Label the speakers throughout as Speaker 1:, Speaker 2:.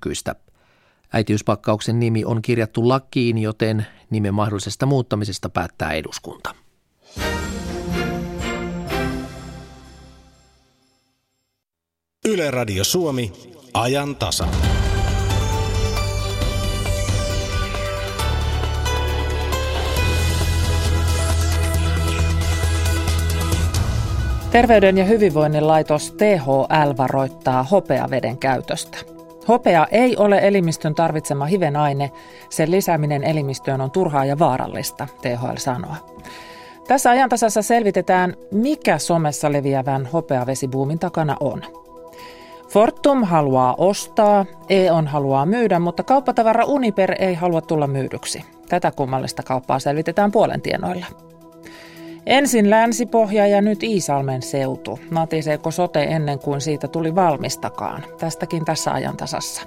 Speaker 1: nykyistä. Äitiyspakkauksen nimi on kirjattu lakiin, joten nimen mahdollisesta muuttamisesta päättää eduskunta.
Speaker 2: Yle Radio Suomi, ajan tasa.
Speaker 3: Terveyden ja hyvinvoinnin laitos THL varoittaa hopeaveden käytöstä. Hopea ei ole elimistön tarvitsema hivenaine, sen lisääminen elimistöön on turhaa ja vaarallista, THL sanoo. Tässä ajantasassa selvitetään, mikä somessa leviävän hopeavesibuumin takana on. Fortum haluaa ostaa, E.ON haluaa myydä, mutta kauppatavara Uniper ei halua tulla myydyksi. Tätä kummallista kauppaa selvitetään puolen tienoilla. Ensin Länsipohja ja nyt Iisalmen seutu. Natiseeko sote ennen kuin siitä tuli valmistakaan? Tästäkin tässä ajantasassa.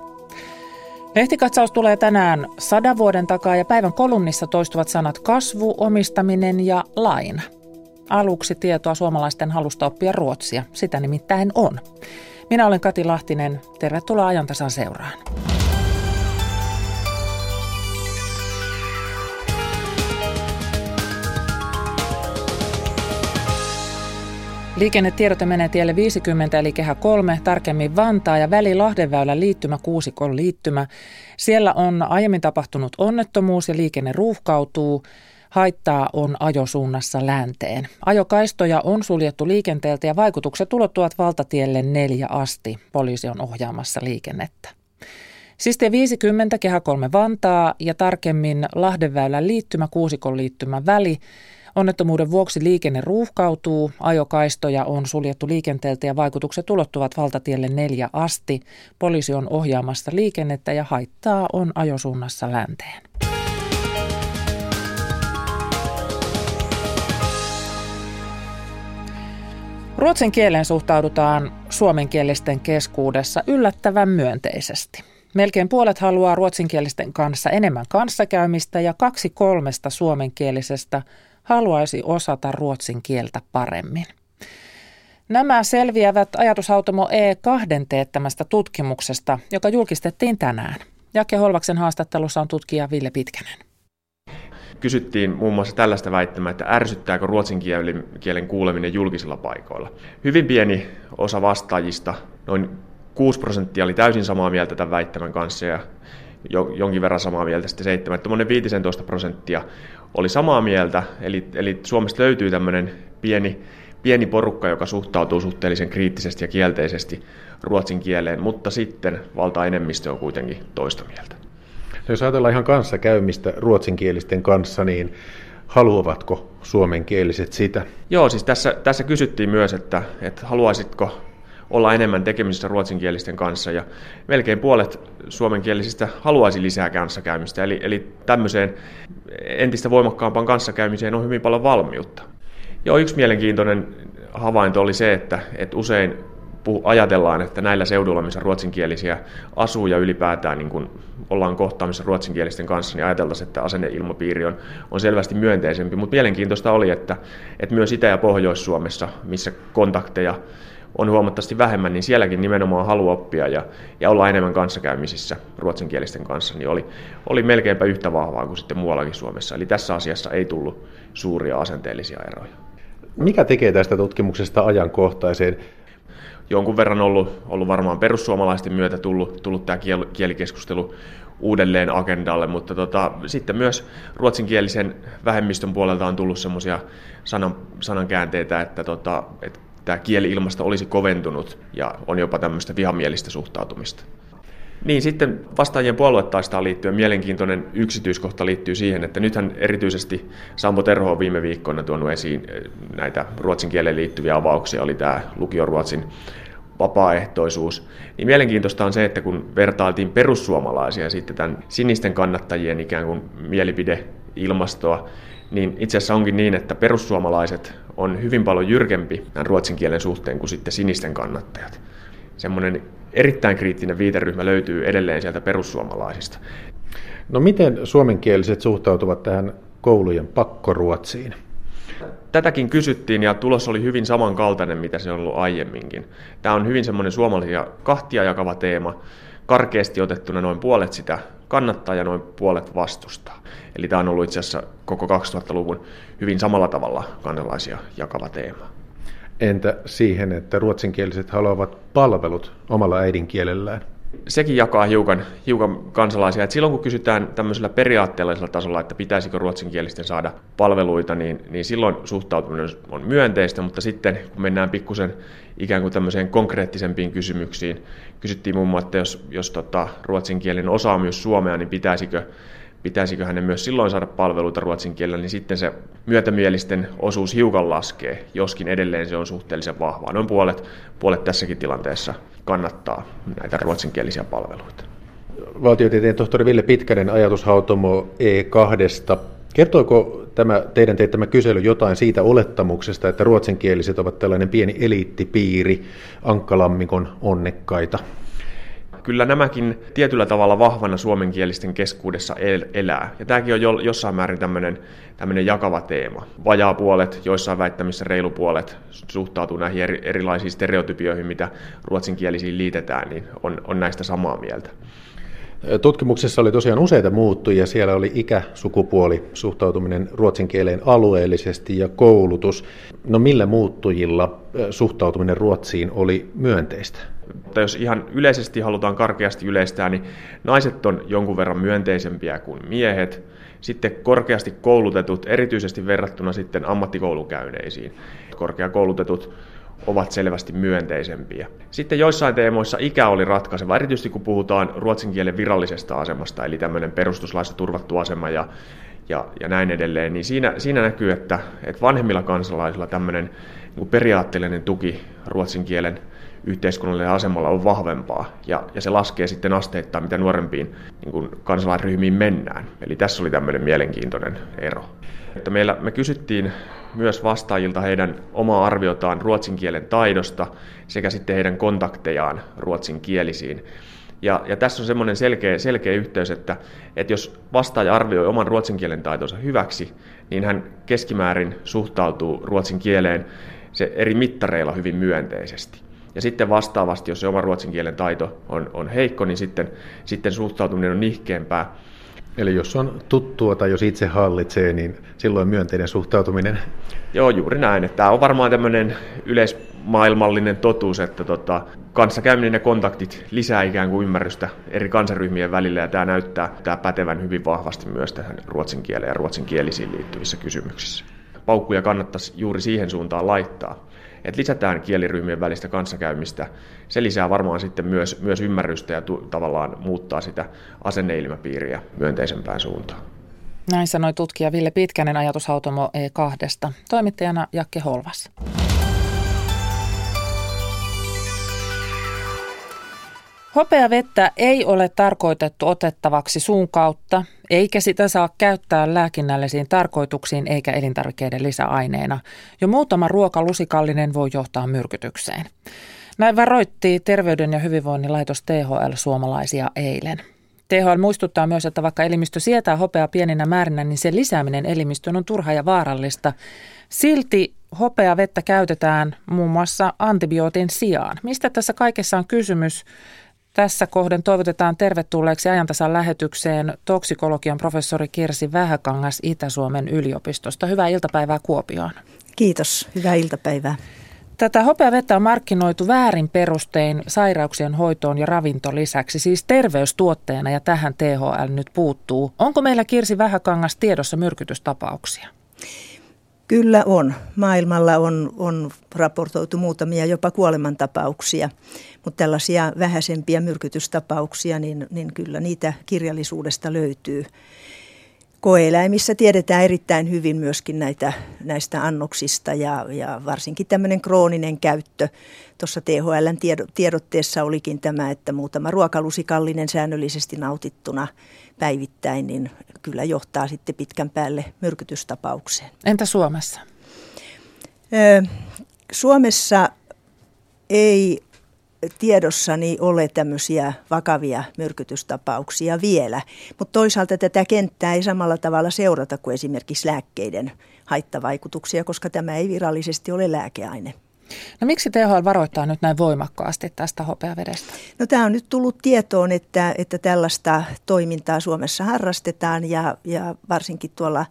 Speaker 3: Lehtikatsaus tulee tänään sadan vuoden takaa ja päivän kolumnissa toistuvat sanat kasvu, omistaminen ja laina. Aluksi tietoa suomalaisten halusta oppia ruotsia. Sitä nimittäin on. Minä olen Kati Lahtinen. Tervetuloa ajantasan seuraan. Liikennetiedote menee tielle 50 eli kehä 3, tarkemmin Vantaa ja väli Lahdenväylän liittymä kuusikon liittymä. Siellä on aiemmin tapahtunut onnettomuus ja liikenne ruuhkautuu. Haittaa on ajosuunnassa länteen. Ajokaistoja on suljettu liikenteeltä ja vaikutukset ulottuvat valtatielle neljä asti. Poliisi on ohjaamassa liikennettä. Siste 50 kehä 3 Vantaa ja tarkemmin Lahdenväylän liittymä kuusikon liittymä väli Onnettomuuden vuoksi liikenne ruuhkautuu, ajokaistoja on suljettu liikenteeltä ja vaikutukset ulottuvat valtatielle neljä asti. Poliisi on ohjaamassa liikennettä ja haittaa on ajosuunnassa länteen. Ruotsin kieleen suhtaudutaan suomenkielisten keskuudessa yllättävän myönteisesti. Melkein puolet haluaa ruotsinkielisten kanssa enemmän kanssakäymistä ja kaksi kolmesta suomenkielisestä haluaisi osata ruotsin kieltä paremmin. Nämä selviävät ajatushautomo E2 teettämästä tutkimuksesta, joka julkistettiin tänään. Jake Holvaksen haastattelussa on tutkija Ville Pitkänen.
Speaker 4: Kysyttiin muun muassa tällaista väittämää, että ärsyttääkö ruotsin kielen kuuleminen julkisilla paikoilla. Hyvin pieni osa vastaajista, noin 6 prosenttia oli täysin samaa mieltä tämän väittämän kanssa ja jonkin verran samaa mieltä sitten 7. Tuommoinen 15 prosenttia oli samaa mieltä, eli, eli Suomesta löytyy tämmöinen pieni, pieni porukka, joka suhtautuu suhteellisen kriittisesti ja kielteisesti ruotsin kieleen, mutta sitten valtaenemmistö on kuitenkin toista mieltä.
Speaker 5: Jos ajatellaan ihan kanssakäymistä ruotsinkielisten kanssa, niin haluavatko suomenkieliset sitä?
Speaker 4: Joo, siis tässä, tässä kysyttiin myös, että, että haluaisitko olla enemmän tekemisissä ruotsinkielisten kanssa ja melkein puolet suomenkielisistä haluaisi lisää kanssakäymistä. Eli, eli tämmöiseen entistä voimakkaampaan kanssakäymiseen on hyvin paljon valmiutta. Joo, yksi mielenkiintoinen havainto oli se, että, että usein ajatellaan, että näillä seuduilla, missä ruotsinkielisiä asuu ja ylipäätään niin kun ollaan kohtaamissa ruotsinkielisten kanssa, niin ajateltaisiin, että asenneilmapiiri on, on selvästi myönteisempi. Mutta mielenkiintoista oli, että, että myös Itä- ja Pohjois-Suomessa, missä kontakteja on huomattavasti vähemmän, niin sielläkin nimenomaan halu oppia ja, ja olla enemmän kanssakäymisissä ruotsinkielisten kanssa, niin oli, oli melkeinpä yhtä vahvaa kuin sitten muuallakin Suomessa. Eli tässä asiassa ei tullut suuria asenteellisia eroja.
Speaker 5: Mikä tekee tästä tutkimuksesta ajankohtaiseen?
Speaker 4: Jonkun verran ollut, ollut varmaan perussuomalaisten myötä tullut, tullut tämä kielikeskustelu uudelleen agendalle, mutta tota, sitten myös ruotsinkielisen vähemmistön puolelta on tullut semmoisia sanan, sanankäänteitä, että, tota, että tämä kieli-ilmasto olisi koventunut ja on jopa tämmöistä vihamielistä suhtautumista. Niin sitten vastaajien puoluetaistaan liittyen mielenkiintoinen yksityiskohta liittyy siihen, että nythän erityisesti Sampo Terho on viime viikkoina tuonut esiin eh, näitä ruotsin kieleen liittyviä avauksia, oli tämä lukioruotsin vapaaehtoisuus. Niin mielenkiintoista on se, että kun vertailtiin perussuomalaisia sitten tämän sinisten kannattajien ikään kuin mielipideilmastoa, niin itse asiassa onkin niin, että perussuomalaiset on hyvin paljon jyrkempi tämän ruotsin kielen suhteen kuin sitten sinisten kannattajat. Semmoinen erittäin kriittinen viiteryhmä löytyy edelleen sieltä perussuomalaisista.
Speaker 5: No miten suomenkieliset suhtautuvat tähän koulujen pakkoruotsiin?
Speaker 4: Tätäkin kysyttiin ja tulos oli hyvin samankaltainen, mitä se on ollut aiemminkin. Tämä on hyvin semmoinen suomalaisia kahtia jakava teema. karkeasti otettuna noin puolet sitä kannattaa ja noin puolet vastustaa. Eli tämä on ollut itse asiassa koko 2000-luvun hyvin samalla tavalla kansalaisia jakava teema.
Speaker 5: Entä siihen, että ruotsinkieliset haluavat palvelut omalla äidinkielellään?
Speaker 4: Sekin jakaa hiukan, hiukan kansalaisia. Et silloin kun kysytään tämmöisellä periaatteellisella tasolla, että pitäisikö ruotsinkielisten saada palveluita, niin, niin silloin suhtautuminen on myönteistä, mutta sitten kun mennään pikkusen ikään kuin tämmöiseen konkreettisempiin kysymyksiin, kysyttiin muun muassa, että jos, jos tota, ruotsinkielinen osaa myös suomea, niin pitäisikö pitäisikö hänen myös silloin saada palveluita ruotsin kielellä, niin sitten se myötämielisten osuus hiukan laskee, joskin edelleen se on suhteellisen vahvaa. Noin puolet, puolet tässäkin tilanteessa kannattaa näitä ruotsinkielisiä palveluita.
Speaker 5: Valtiotieteen tohtori Ville Pitkänen ajatushautomo E2. Kertoiko tämä teidän teettämä kysely jotain siitä olettamuksesta, että ruotsinkieliset ovat tällainen pieni eliittipiiri, ankkalammikon onnekkaita?
Speaker 4: Kyllä nämäkin tietyllä tavalla vahvana suomenkielisten keskuudessa el- elää. Ja tämäkin on jo, jossain määrin tämmöinen, tämmöinen jakava teema. Vajaa puolet, joissain väittämissä reilu puolet suhtautuu näihin eri, erilaisiin stereotypioihin, mitä ruotsinkielisiin liitetään, niin on, on näistä samaa mieltä.
Speaker 5: Tutkimuksessa oli tosiaan useita muuttujia. Siellä oli ikä, sukupuoli, suhtautuminen ruotsin kieleen alueellisesti ja koulutus. No millä muuttujilla suhtautuminen Ruotsiin oli myönteistä?
Speaker 4: Mutta jos ihan yleisesti halutaan karkeasti yleistää, niin naiset on jonkun verran myönteisempiä kuin miehet. Sitten korkeasti koulutetut, erityisesti verrattuna sitten ammattikoulukäyneisiin. Korkeakoulutetut ovat selvästi myönteisempiä. Sitten joissain teemoissa ikä oli ratkaiseva, erityisesti kun puhutaan ruotsin kielen virallisesta asemasta, eli tämmöinen perustuslaissa turvattu asema ja, ja, ja näin edelleen, niin siinä, siinä näkyy, että, että vanhemmilla kansalaisilla tämmöinen niin periaatteellinen tuki ruotsin kielen yhteiskunnallisella asemalla on vahvempaa, ja, ja se laskee sitten asteittain, mitä nuorempiin niin kansalaisryhmiin mennään. Eli tässä oli tämmöinen mielenkiintoinen ero. Että meillä, me kysyttiin myös vastaajilta heidän omaa arviotaan ruotsin kielen taidosta sekä sitten heidän kontaktejaan ruotsinkielisiin. Ja, ja tässä on semmoinen selkeä, selkeä yhteys, että, että jos vastaaja arvioi oman ruotsin kielen taitonsa hyväksi, niin hän keskimäärin suhtautuu ruotsin kieleen se eri mittareilla hyvin myönteisesti. Ja sitten vastaavasti, jos se oma ruotsin kielen taito on, on heikko, niin sitten, sitten suhtautuminen on nihkeämpää.
Speaker 5: Eli jos on tuttua tai jos itse hallitsee, niin silloin myönteinen suhtautuminen.
Speaker 4: Joo, juuri näin. Tämä on varmaan tämmöinen yleismaailmallinen totuus, että tota, kanssakäyminen ja kontaktit lisää ikään kuin ymmärrystä eri kansaryhmien välillä, ja tämä näyttää tämä pätevän hyvin vahvasti myös tähän ruotsin kieleen ja ruotsinkielisiin liittyvissä kysymyksissä. Paukkuja kannattaisi juuri siihen suuntaan laittaa että lisätään kieliryhmien välistä kanssakäymistä. Se lisää varmaan sitten myös, myös ymmärrystä ja tu, tavallaan muuttaa sitä asenneilmapiiriä myönteisempään suuntaan.
Speaker 3: Näin sanoi tutkija Ville Pitkänen ajatushautomo E2. Toimittajana Jakke Holvas. Hopeavettä ei ole tarkoitettu otettavaksi suun kautta, eikä sitä saa käyttää lääkinnällisiin tarkoituksiin eikä elintarvikkeiden lisäaineena. Jo muutama ruokalusikallinen voi johtaa myrkytykseen. Näin varoitti Terveyden ja hyvinvoinnin laitos THL suomalaisia eilen. THL muistuttaa myös, että vaikka elimistö sietää hopeaa pieninä määrinä, niin sen lisääminen elimistöön on turha ja vaarallista. Silti hopeavettä käytetään muun muassa antibiootin sijaan. Mistä tässä kaikessa on kysymys? Tässä kohden toivotetaan tervetulleeksi ajantasan lähetykseen toksikologian professori Kirsi Vähäkangas Itä-Suomen yliopistosta. Hyvää iltapäivää Kuopioon.
Speaker 6: Kiitos, hyvää iltapäivää.
Speaker 3: Tätä hopeavettä on markkinoitu väärin perustein sairauksien hoitoon ja ravinto lisäksi, siis terveystuotteena ja tähän THL nyt puuttuu. Onko meillä Kirsi Vähäkangas tiedossa myrkytystapauksia?
Speaker 6: Kyllä on. Maailmalla on, on raportoitu muutamia jopa kuolemantapauksia, mutta tällaisia vähäisempiä myrkytystapauksia, niin, niin kyllä niitä kirjallisuudesta löytyy. Koeeläimissä tiedetään erittäin hyvin myöskin näitä, näistä annoksista ja, ja varsinkin tämmöinen krooninen käyttö. Tuossa THLn tiedotteessa olikin tämä, että muutama ruokalusikallinen säännöllisesti nautittuna päivittäin, niin kyllä johtaa sitten pitkän päälle myrkytystapaukseen.
Speaker 3: Entä Suomessa?
Speaker 6: Suomessa ei tiedossani ole tämmöisiä vakavia myrkytystapauksia vielä, mutta toisaalta tätä kenttää ei samalla tavalla seurata kuin esimerkiksi lääkkeiden haittavaikutuksia, koska tämä ei virallisesti ole lääkeaine.
Speaker 3: No miksi THL varoittaa nyt näin voimakkaasti tästä hopeavedestä?
Speaker 6: No tämä on nyt tullut tietoon, että, että tällaista toimintaa Suomessa harrastetaan ja, ja varsinkin tuolla,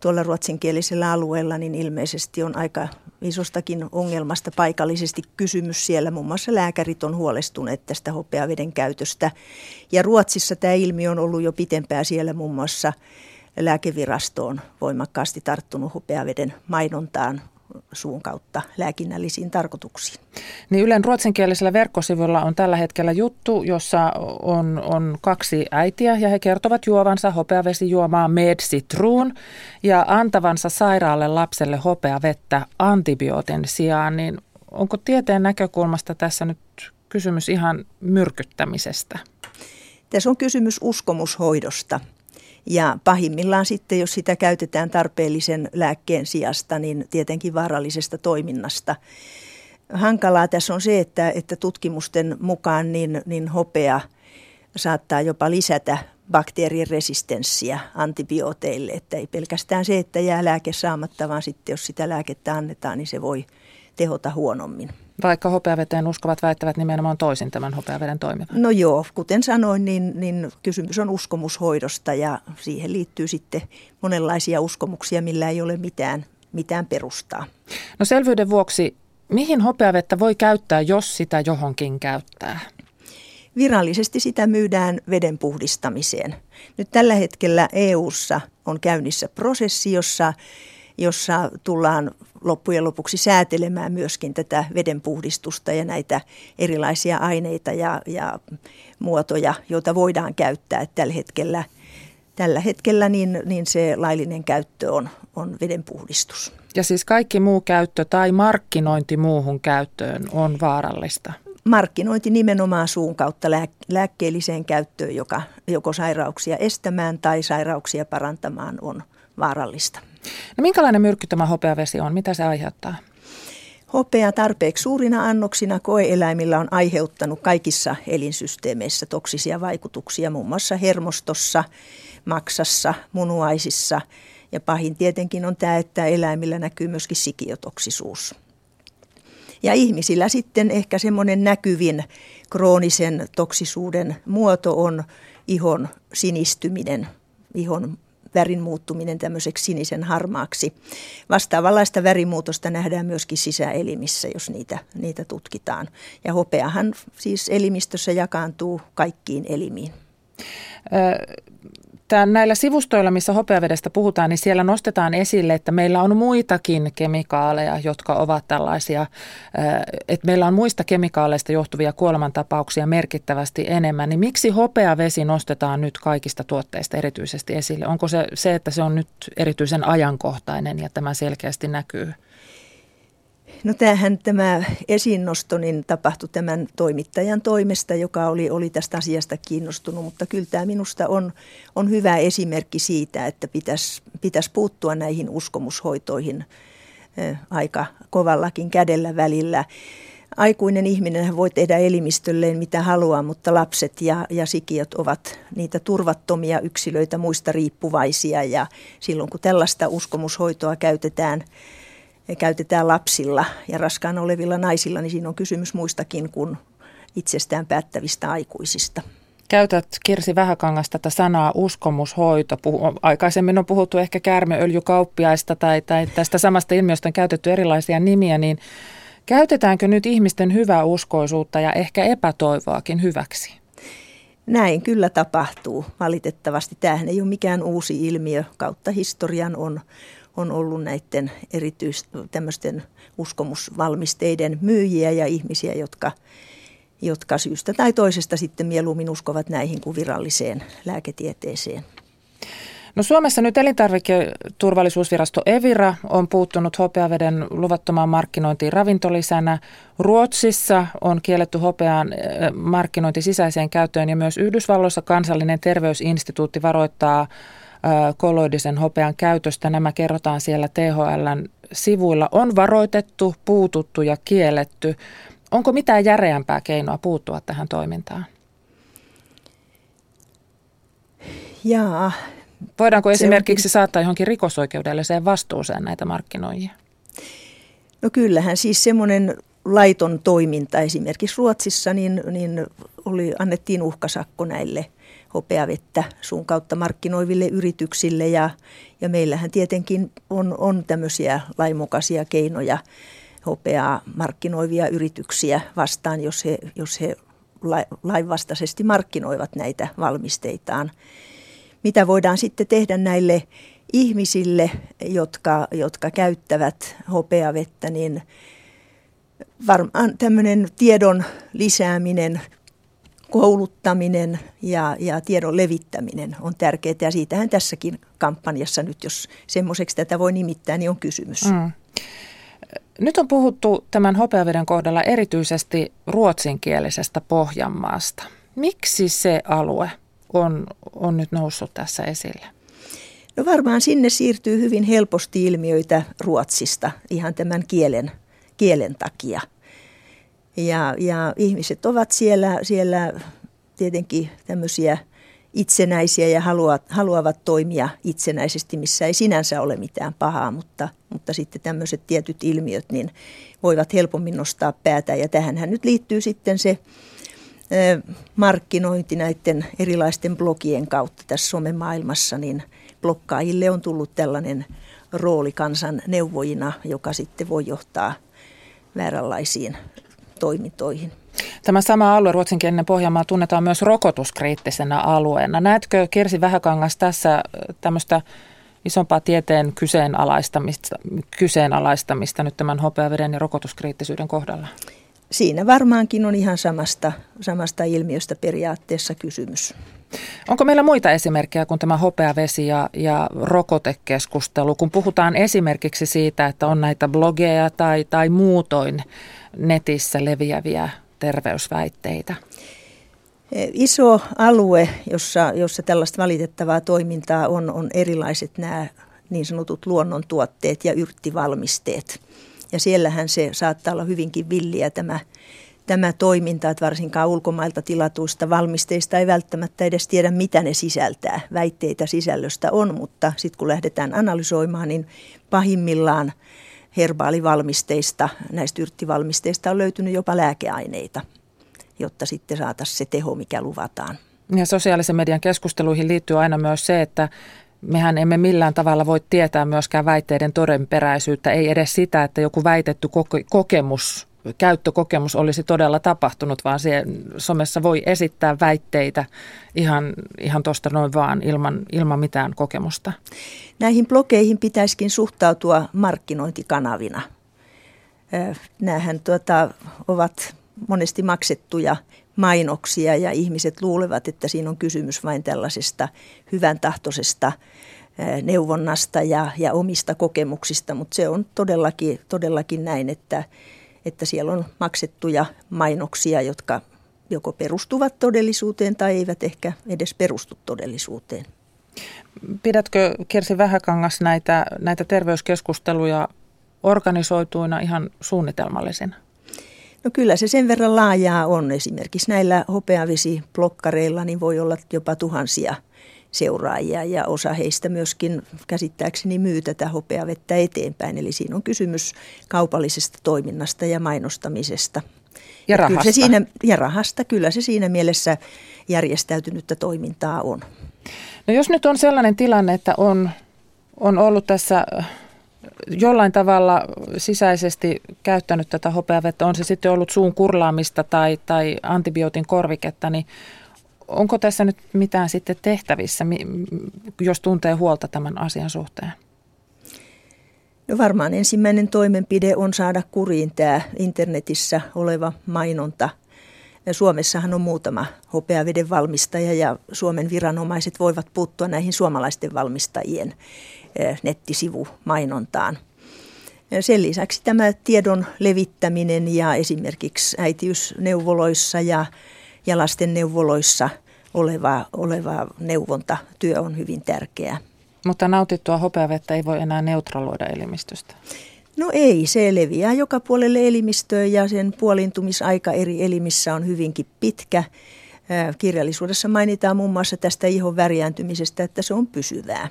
Speaker 6: tuolla ruotsinkielisellä alueella niin ilmeisesti on aika isostakin ongelmasta paikallisesti kysymys siellä. Muun muassa lääkärit on huolestuneet tästä hopeaveden käytöstä. Ja Ruotsissa tämä ilmiö on ollut jo pitempään siellä muun muassa lääkevirasto on voimakkaasti tarttunut hopeaveden mainontaan suun kautta lääkinnällisiin tarkoituksiin.
Speaker 3: Niin Ylen ruotsinkielisellä verkkosivulla on tällä hetkellä juttu, jossa on, on kaksi äitiä ja he kertovat juovansa hopeavesijuomaa Med Citruun ja antavansa sairaalle lapselle hopeavettä antibiootin sijaan. Niin onko tieteen näkökulmasta tässä nyt kysymys ihan myrkyttämisestä?
Speaker 6: Tässä on kysymys uskomushoidosta. Ja pahimmillaan sitten, jos sitä käytetään tarpeellisen lääkkeen sijasta, niin tietenkin vaarallisesta toiminnasta. Hankalaa tässä on se, että, että tutkimusten mukaan niin, niin hopea saattaa jopa lisätä bakteerien resistenssiä antibiooteille. Että ei pelkästään se, että jää lääke saamatta, vaan sitten jos sitä lääkettä annetaan, niin se voi tehota huonommin.
Speaker 3: Vaikka hopeaveteen uskovat väittävät nimenomaan toisin tämän hopeaveden toimivan.
Speaker 6: No joo, kuten sanoin, niin, niin kysymys on uskomushoidosta ja siihen liittyy sitten monenlaisia uskomuksia, millä ei ole mitään, mitään perustaa.
Speaker 3: No selvyyden vuoksi, mihin hopeavettä voi käyttää, jos sitä johonkin käyttää?
Speaker 6: Virallisesti sitä myydään veden puhdistamiseen. Nyt tällä hetkellä EU:ssa on käynnissä prosessi, jossa jossa tullaan loppujen lopuksi säätelemään myöskin tätä vedenpuhdistusta ja näitä erilaisia aineita ja, ja muotoja, joita voidaan käyttää. Tällä hetkellä, tällä hetkellä niin, niin se laillinen käyttö on, on vedenpuhdistus.
Speaker 3: Ja siis kaikki muu käyttö tai markkinointi muuhun käyttöön on vaarallista?
Speaker 6: Markkinointi nimenomaan suun kautta lääkkeelliseen käyttöön, joka joko sairauksia estämään tai sairauksia parantamaan on vaarallista.
Speaker 3: No minkälainen myrkky tämä hopeavesi on? Mitä se aiheuttaa?
Speaker 6: Hopea tarpeeksi suurina annoksina koeeläimillä on aiheuttanut kaikissa elinsysteemeissä toksisia vaikutuksia, muun muassa hermostossa, maksassa, munuaisissa. Ja pahin tietenkin on tämä, että eläimillä näkyy myöskin sikiotoksisuus. Ja ihmisillä sitten ehkä semmoinen näkyvin kroonisen toksisuuden muoto on ihon sinistyminen, ihon värin muuttuminen tämmöiseksi sinisen harmaaksi. Vastaavanlaista värimuutosta nähdään myöskin sisäelimissä, jos niitä, niitä tutkitaan. Ja hopeahan siis elimistössä jakaantuu kaikkiin elimiin.
Speaker 3: Tämän, näillä sivustoilla, missä hopeavedestä puhutaan, niin siellä nostetaan esille, että meillä on muitakin kemikaaleja, jotka ovat tällaisia, että meillä on muista kemikaaleista johtuvia kuolemantapauksia merkittävästi enemmän. Niin miksi hopeavesi nostetaan nyt kaikista tuotteista erityisesti esille? Onko se se, että se on nyt erityisen ajankohtainen ja tämä selkeästi näkyy?
Speaker 6: No tämähän tämä esiinnosto niin tapahtui tämän toimittajan toimesta, joka oli, oli tästä asiasta kiinnostunut, mutta kyllä tämä minusta on, on hyvä esimerkki siitä, että pitäisi, pitäisi puuttua näihin uskomushoitoihin aika kovallakin kädellä välillä. Aikuinen ihminen voi tehdä elimistölleen mitä haluaa, mutta lapset ja, ja sikiöt ovat niitä turvattomia yksilöitä muista riippuvaisia ja silloin kun tällaista uskomushoitoa käytetään – käytetään lapsilla ja raskaana olevilla naisilla, niin siinä on kysymys muistakin kuin itsestään päättävistä aikuisista.
Speaker 3: Käytät Kirsi Vähäkangas tätä sanaa uskomushoito. Puhu, aikaisemmin on puhuttu ehkä käärmeöljykauppiaista tai, tai tästä samasta ilmiöstä on käytetty erilaisia nimiä, niin käytetäänkö nyt ihmisten hyvää uskoisuutta ja ehkä epätoivoakin hyväksi?
Speaker 6: Näin kyllä tapahtuu. Valitettavasti tämähän ei ole mikään uusi ilmiö. Kautta historian on on ollut näiden erityis uskomusvalmisteiden myyjiä ja ihmisiä, jotka, jotka syystä tai toisesta sitten mieluummin uskovat näihin kuin viralliseen lääketieteeseen.
Speaker 3: No Suomessa nyt elintarviketurvallisuusvirasto Evira on puuttunut hopeaveden luvattomaan markkinointiin ravintolisänä. Ruotsissa on kielletty hopean eh, markkinointi sisäiseen käyttöön ja myös Yhdysvalloissa kansallinen terveysinstituutti varoittaa kolloidisen hopean käytöstä. Nämä kerrotaan siellä THLn sivuilla. On varoitettu, puututtu ja kielletty. Onko mitään järeämpää keinoa puuttua tähän toimintaan?
Speaker 6: Jaa.
Speaker 3: Voidaanko esimerkiksi onkin... saattaa johonkin rikosoikeudelliseen vastuuseen näitä markkinoijia?
Speaker 6: No kyllähän siis semmoinen laiton toiminta esimerkiksi Ruotsissa, niin, niin oli, annettiin uhkasakko näille hopeavettä suun kautta markkinoiville yrityksille ja, ja meillähän tietenkin on, on tämmöisiä lainmukaisia keinoja hopeaa markkinoivia yrityksiä vastaan, jos he, jos he lainvastaisesti markkinoivat näitä valmisteitaan. Mitä voidaan sitten tehdä näille ihmisille, jotka, jotka käyttävät hopeavettä, niin varmaan tämmöinen tiedon lisääminen, kouluttaminen ja, ja tiedon levittäminen on tärkeää. Ja siitähän tässäkin kampanjassa nyt, jos semmoiseksi tätä voi nimittää, niin on kysymys. Mm.
Speaker 3: Nyt on puhuttu tämän hopeaveden kohdalla erityisesti ruotsinkielisestä Pohjanmaasta. Miksi se alue on, on nyt noussut tässä esille?
Speaker 6: No varmaan sinne siirtyy hyvin helposti ilmiöitä Ruotsista ihan tämän kielen, kielen takia. Ja, ja ihmiset ovat siellä, siellä tietenkin tämmöisiä itsenäisiä ja haluavat, haluavat toimia itsenäisesti, missä ei sinänsä ole mitään pahaa, mutta, mutta sitten tämmöiset tietyt ilmiöt niin voivat helpommin nostaa päätä. Ja tähänhän nyt liittyy sitten se markkinointi näiden erilaisten blogien kautta tässä somemaailmassa, niin blokkaajille on tullut tällainen rooli kansan neuvojina, joka sitten voi johtaa vääränlaisiin toimintoihin.
Speaker 3: Tämä sama alue, ruotsinkielinen Pohjanmaa, tunnetaan myös rokotuskriittisenä alueena. Näetkö Kirsi Vähäkangas tässä tämmöistä isompaa tieteen kyseenalaistamista, kyseenalaistamista nyt tämän hopeaveden ja rokotuskriittisyyden kohdalla?
Speaker 6: Siinä varmaankin on ihan samasta, samasta ilmiöstä periaatteessa kysymys.
Speaker 3: Onko meillä muita esimerkkejä kuin tämä hopeavesi ja, ja rokotekeskustelu, kun puhutaan esimerkiksi siitä, että on näitä blogeja tai, tai muutoin netissä leviäviä terveysväitteitä?
Speaker 6: Iso alue, jossa, jossa tällaista valitettavaa toimintaa on, on erilaiset nämä niin sanotut luonnontuotteet ja yrttivalmisteet. Ja siellähän se saattaa olla hyvinkin villiä tämä, tämä toiminta, että varsinkaan ulkomailta tilatuista valmisteista ei välttämättä edes tiedä, mitä ne sisältää. Väitteitä sisällöstä on, mutta sitten kun lähdetään analysoimaan, niin pahimmillaan – herbaalivalmisteista, näistä yrttivalmisteista on löytynyt jopa lääkeaineita, jotta sitten saataisiin se teho, mikä luvataan.
Speaker 3: Ja sosiaalisen median keskusteluihin liittyy aina myös se, että mehän emme millään tavalla voi tietää myöskään väitteiden todenperäisyyttä, ei edes sitä, että joku väitetty kokemus käyttökokemus olisi todella tapahtunut, vaan se somessa voi esittää väitteitä ihan, ihan tuosta noin vaan ilman, ilman mitään kokemusta.
Speaker 6: Näihin blogeihin pitäisikin suhtautua markkinointikanavina. Nämähän tuota, ovat monesti maksettuja mainoksia ja ihmiset luulevat, että siinä on kysymys vain tällaisesta hyvän tahtoisesta neuvonnasta ja, ja omista kokemuksista, mutta se on todellakin, todellakin näin, että että siellä on maksettuja mainoksia, jotka joko perustuvat todellisuuteen tai eivät ehkä edes perustu todellisuuteen.
Speaker 3: Pidätkö Kirsi Vähäkangas näitä, näitä terveyskeskusteluja organisoituina ihan suunnitelmallisina?
Speaker 6: No kyllä se sen verran laajaa on. Esimerkiksi näillä hopeavesiblokkareilla niin voi olla jopa tuhansia seuraajia ja osa heistä myöskin käsittääkseni myy tätä hopeavettä eteenpäin. Eli siinä on kysymys kaupallisesta toiminnasta ja mainostamisesta.
Speaker 3: Ja rahasta.
Speaker 6: Kyllä se siinä, ja rahasta, kyllä se siinä mielessä järjestäytynyttä toimintaa on.
Speaker 3: No jos nyt on sellainen tilanne, että on, on ollut tässä jollain tavalla sisäisesti käyttänyt tätä hopeavettä, on se sitten ollut suun kurlaamista tai, tai antibiootin korviketta, niin Onko tässä nyt mitään sitten tehtävissä, jos tuntee huolta tämän asian suhteen?
Speaker 6: No varmaan ensimmäinen toimenpide on saada kuriin tämä internetissä oleva mainonta. Suomessahan on muutama hopeaveden valmistaja ja Suomen viranomaiset voivat puuttua näihin suomalaisten valmistajien eh, nettisivumainontaan. Sen lisäksi tämä tiedon levittäminen ja esimerkiksi äitiysneuvoloissa ja ja lastenneuvoloissa oleva, oleva neuvontatyö on hyvin tärkeää.
Speaker 3: Mutta nautittua hopeavettä ei voi enää neutraloida elimistöstä.
Speaker 6: No ei, se leviää joka puolelle elimistöön ja sen puolintumisaika eri elimissä on hyvinkin pitkä. Kirjallisuudessa mainitaan muun muassa tästä ihon värjääntymisestä, että se on pysyvää.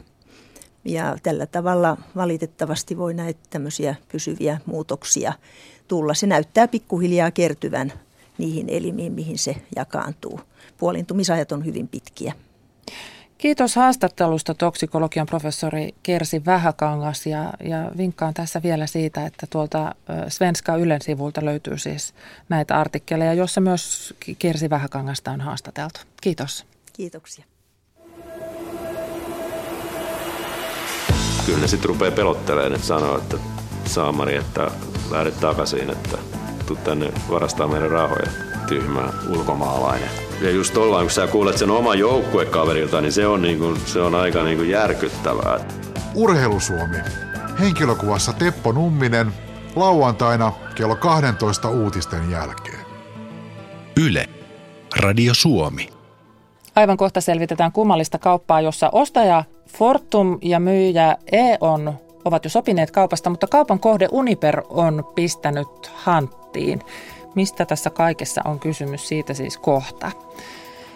Speaker 6: Ja tällä tavalla valitettavasti voi näitä tämmöisiä pysyviä muutoksia tulla. Se näyttää pikkuhiljaa kertyvän niihin elimiin, mihin se jakaantuu. Puolintumisajat on hyvin pitkiä.
Speaker 3: Kiitos haastattelusta toksikologian professori Kersi Vähäkangas ja, ja vinkkaan tässä vielä siitä, että tuolta Svenska Ylen sivulta löytyy siis näitä artikkeleja, joissa myös Kersi Vähäkangasta on haastateltu. Kiitos.
Speaker 6: Kiitoksia.
Speaker 7: Kyllä ne sitten rupeaa pelottelemaan, että sanoo, että saamari, että lähdet takaisin, että tuu tänne varastaa meidän rahoja. Tyhmä ulkomaalainen. Ja just tollaan, kun sä kuulet sen oman joukkuekaverilta, niin se on, niin kuin, se on aika niin kuin järkyttävää.
Speaker 8: Urheilusuomi. Henkilökuvassa Teppo Numminen. Lauantaina kello 12 uutisten jälkeen.
Speaker 2: Yle. Radio Suomi.
Speaker 3: Aivan kohta selvitetään kummallista kauppaa, jossa ostaja Fortum ja myyjä E.ON ovat jo sopineet kaupasta, mutta kaupan kohde Uniper on pistänyt hanttiin. Mistä tässä kaikessa on kysymys siitä siis kohta.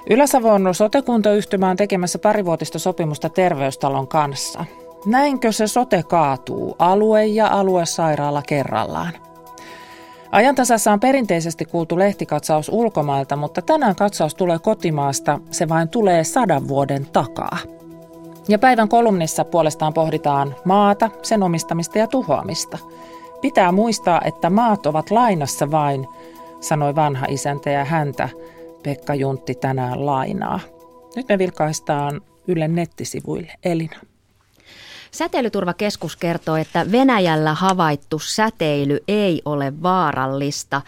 Speaker 3: Ylä-Savon sotekuntayhtymä on tekemässä parivuotista sopimusta terveystalon kanssa. Näinkö se sote kaatuu, alue ja aluesairaala kerrallaan? Ajantasassa on perinteisesti kuultu lehtikatsaus ulkomailta, mutta tänään katsaus tulee kotimaasta, se vain tulee sadan vuoden takaa. Ja päivän kolumnissa puolestaan pohditaan maata, sen omistamista ja tuhoamista. Pitää muistaa, että maat ovat lainassa vain, sanoi vanha isäntä ja häntä Pekka Juntti tänään lainaa. Nyt me vilkaistaan Ylen nettisivuille. Elina.
Speaker 9: Säteilyturvakeskus kertoo, että Venäjällä havaittu säteily ei ole vaarallista.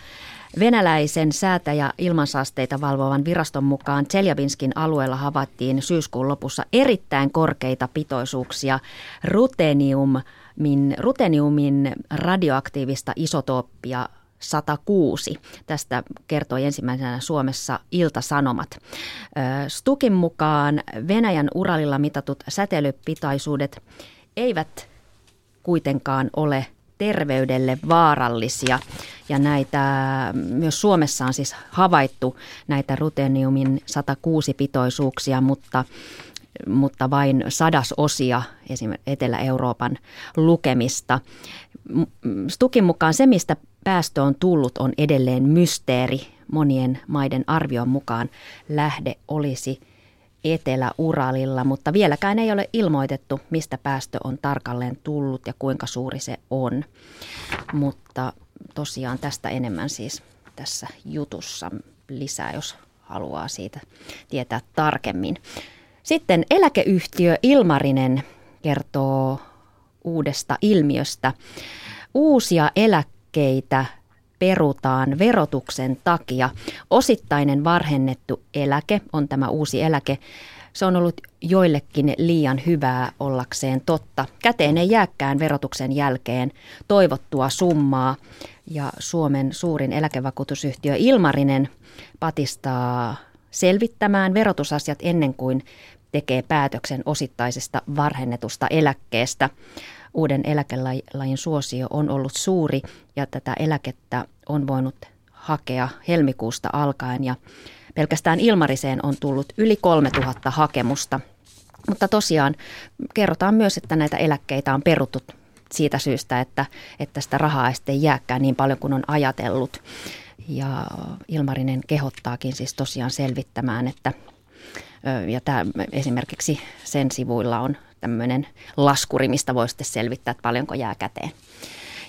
Speaker 9: Venäläisen säätä- ja ilmansaasteita valvovan viraston mukaan Tseljabinskin alueella havaittiin syyskuun lopussa erittäin korkeita pitoisuuksia ruteniumin, ruteniumin radioaktiivista isotooppia 106. Tästä kertoi ensimmäisenä Suomessa Ilta-Sanomat. Stukin mukaan Venäjän Uralilla mitatut säteilypitaisuudet eivät kuitenkaan ole terveydelle vaarallisia. Ja näitä myös Suomessa on siis havaittu näitä ruteniumin 106 pitoisuuksia, mutta mutta vain sadasosia esimerkiksi Etelä-Euroopan lukemista. Stukin mukaan se, mistä päästö on tullut, on edelleen mysteeri. Monien maiden arvion mukaan lähde olisi Etelä-Uralilla, mutta vieläkään ei ole ilmoitettu, mistä päästö on tarkalleen tullut ja kuinka suuri se on. Mutta tosiaan tästä enemmän siis tässä jutussa lisää, jos haluaa siitä tietää tarkemmin. Sitten eläkeyhtiö Ilmarinen kertoo uudesta ilmiöstä. Uusia eläkkeitä perutaan verotuksen takia. Osittainen varhennettu eläke on tämä uusi eläke. Se on ollut joillekin liian hyvää ollakseen totta. Käteen ei jääkään verotuksen jälkeen toivottua summaa ja Suomen suurin eläkevakuutusyhtiö Ilmarinen patistaa selvittämään verotusasiat ennen kuin tekee päätöksen osittaisesta varhennetusta eläkkeestä. Uuden eläkelajin suosio on ollut suuri ja tätä eläkettä on voinut hakea helmikuusta alkaen ja pelkästään Ilmariseen on tullut yli 3000 hakemusta. Mutta tosiaan kerrotaan myös, että näitä eläkkeitä on peruttu siitä syystä, että, että sitä rahaa ei sitten jääkään niin paljon kuin on ajatellut. Ja Ilmarinen kehottaakin siis tosiaan selvittämään, että ja tämä esimerkiksi sen sivuilla on tämmöinen laskuri, mistä voi sitten selvittää, että paljonko jää käteen.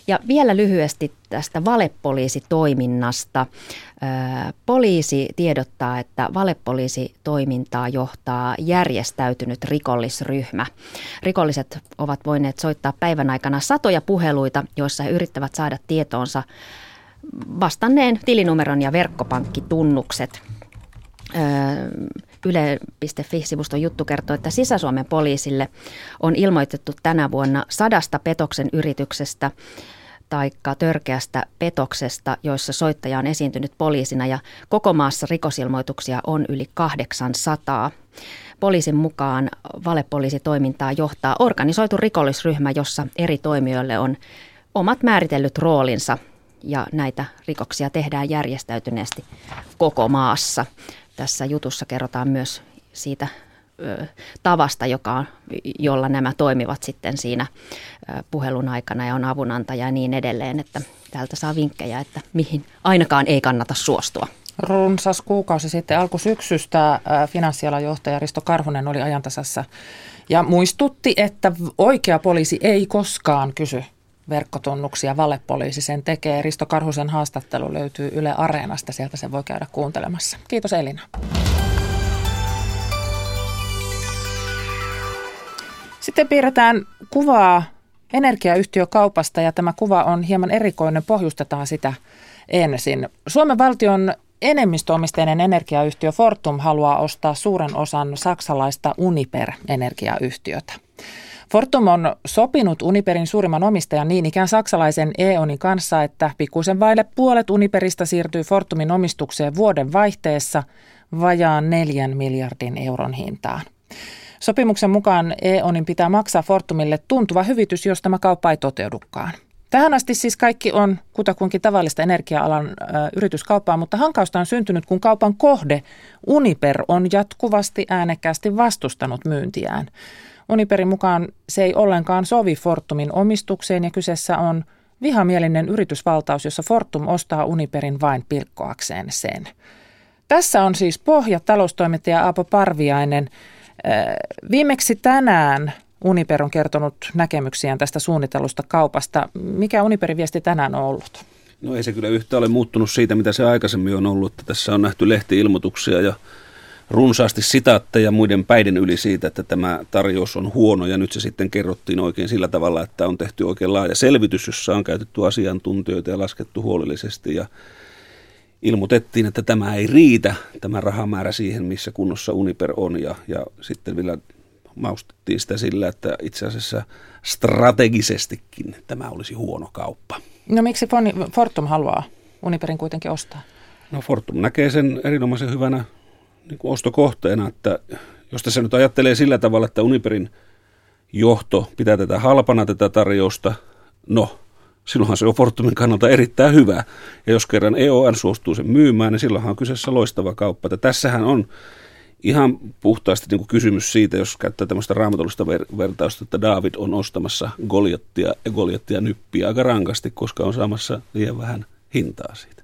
Speaker 9: Ja vielä lyhyesti tästä valepoliisitoiminnasta. Poliisi tiedottaa, että valepoliisitoimintaa johtaa järjestäytynyt rikollisryhmä. Rikolliset ovat voineet soittaa päivän aikana satoja puheluita, joissa he yrittävät saada tietoonsa vastanneen tilinumeron ja verkkopankkitunnukset. Yle.fi-sivuston juttu kertoo, että Sisä-Suomen poliisille on ilmoitettu tänä vuonna sadasta petoksen yrityksestä taikka törkeästä petoksesta, joissa soittaja on esiintynyt poliisina ja koko maassa rikosilmoituksia on yli 800. Poliisin mukaan valepoliisitoimintaa johtaa organisoitu rikollisryhmä, jossa eri toimijoille on omat määritellyt roolinsa ja näitä rikoksia tehdään järjestäytyneesti koko maassa. Tässä jutussa kerrotaan myös siitä tavasta, joka, jolla nämä toimivat sitten siinä puhelun aikana ja on avunantaja ja niin edelleen, että täältä saa vinkkejä, että mihin ainakaan ei kannata suostua.
Speaker 3: Runsas kuukausi sitten alkusyksystä finanssialan johtaja Risto Karhunen oli ajantasassa ja muistutti, että oikea poliisi ei koskaan kysy verkkotunnuksia, valepoliisi sen tekee. Risto Karhusen haastattelu löytyy Yle Areenasta, sieltä se voi käydä kuuntelemassa. Kiitos Elina. Sitten piirretään kuvaa energiayhtiökaupasta ja tämä kuva on hieman erikoinen. Pohjustetaan sitä ensin. Suomen valtion enemmistöomisteinen energiayhtiö Fortum haluaa ostaa suuren osan saksalaista Uniper-energiayhtiötä. Fortum on sopinut Uniperin suurimman omistajan niin ikään saksalaisen E.ONin kanssa, että pikkuisen vaille puolet Uniperista siirtyy Fortumin omistukseen vuoden vaihteessa vajaan neljän miljardin euron hintaan. Sopimuksen mukaan E.ONin pitää maksaa Fortumille tuntuva hyvitys, jos tämä kauppa ei toteudukaan. Tähän asti siis kaikki on kutakuinkin tavallista energia-alan ö, yrityskauppaa, mutta hankausta on syntynyt, kun kaupan kohde Uniper on jatkuvasti äänekkäästi vastustanut myyntiään. Uniperin mukaan se ei ollenkaan sovi Fortumin omistukseen ja kyseessä on vihamielinen yritysvaltaus, jossa Fortum ostaa Uniperin vain pilkkoakseen sen. Tässä on siis pohja taloustoimittaja Aapo Parviainen. Viimeksi tänään Uniper on kertonut näkemyksiään tästä suunnitelusta kaupasta. Mikä Uniperin viesti tänään on ollut?
Speaker 10: No ei se kyllä yhtä ole muuttunut siitä, mitä se aikaisemmin on ollut. Tässä on nähty lehtiilmoituksia ja runsaasti sitaatteja muiden päiden yli siitä, että tämä tarjous on huono ja nyt se sitten kerrottiin oikein sillä tavalla, että on tehty oikein laaja selvitys, jossa on käytetty asiantuntijoita ja laskettu huolellisesti ja ilmoitettiin, että tämä ei riitä, tämä rahamäärä siihen, missä kunnossa Uniper on ja, ja sitten vielä maustettiin sitä sillä, että itse asiassa strategisestikin tämä olisi huono kauppa.
Speaker 3: No miksi Fortum haluaa Uniperin kuitenkin ostaa?
Speaker 10: No Fortum näkee sen erinomaisen hyvänä niin kuin ostokohteena, että jos tässä nyt ajattelee sillä tavalla, että Uniperin johto pitää tätä halpana tätä tarjousta, no silloinhan se on Fortumin kannalta erittäin hyvä. Ja jos kerran EON suostuu sen myymään, niin silloinhan on kyseessä loistava kauppa. Että tässähän on ihan puhtaasti niin kuin kysymys siitä, jos käyttää tämmöistä raamatullista ver- vertausta, että David on ostamassa Goliattia ja Goliattia nyppiä aika rankasti, koska on saamassa liian vähän hintaa siitä.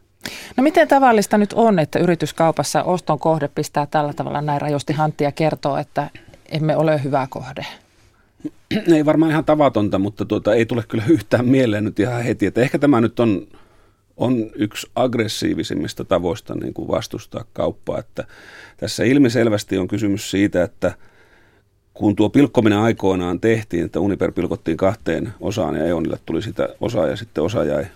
Speaker 3: No miten tavallista nyt on, että yrityskaupassa oston kohde pistää tällä tavalla näin rajosti hanttia ja kertoo, että emme ole hyvä kohde?
Speaker 10: Ei varmaan ihan tavatonta, mutta tuota, ei tule kyllä yhtään mieleen nyt ihan heti. Että ehkä tämä nyt on, on yksi aggressiivisimmista tavoista niin kuin vastustaa kauppaa. Että tässä ilmiselvästi on kysymys siitä, että kun tuo pilkkominen aikoinaan tehtiin, että Uniper pilkottiin kahteen osaan ja Eonille tuli sitä osa ja sitten osa jäi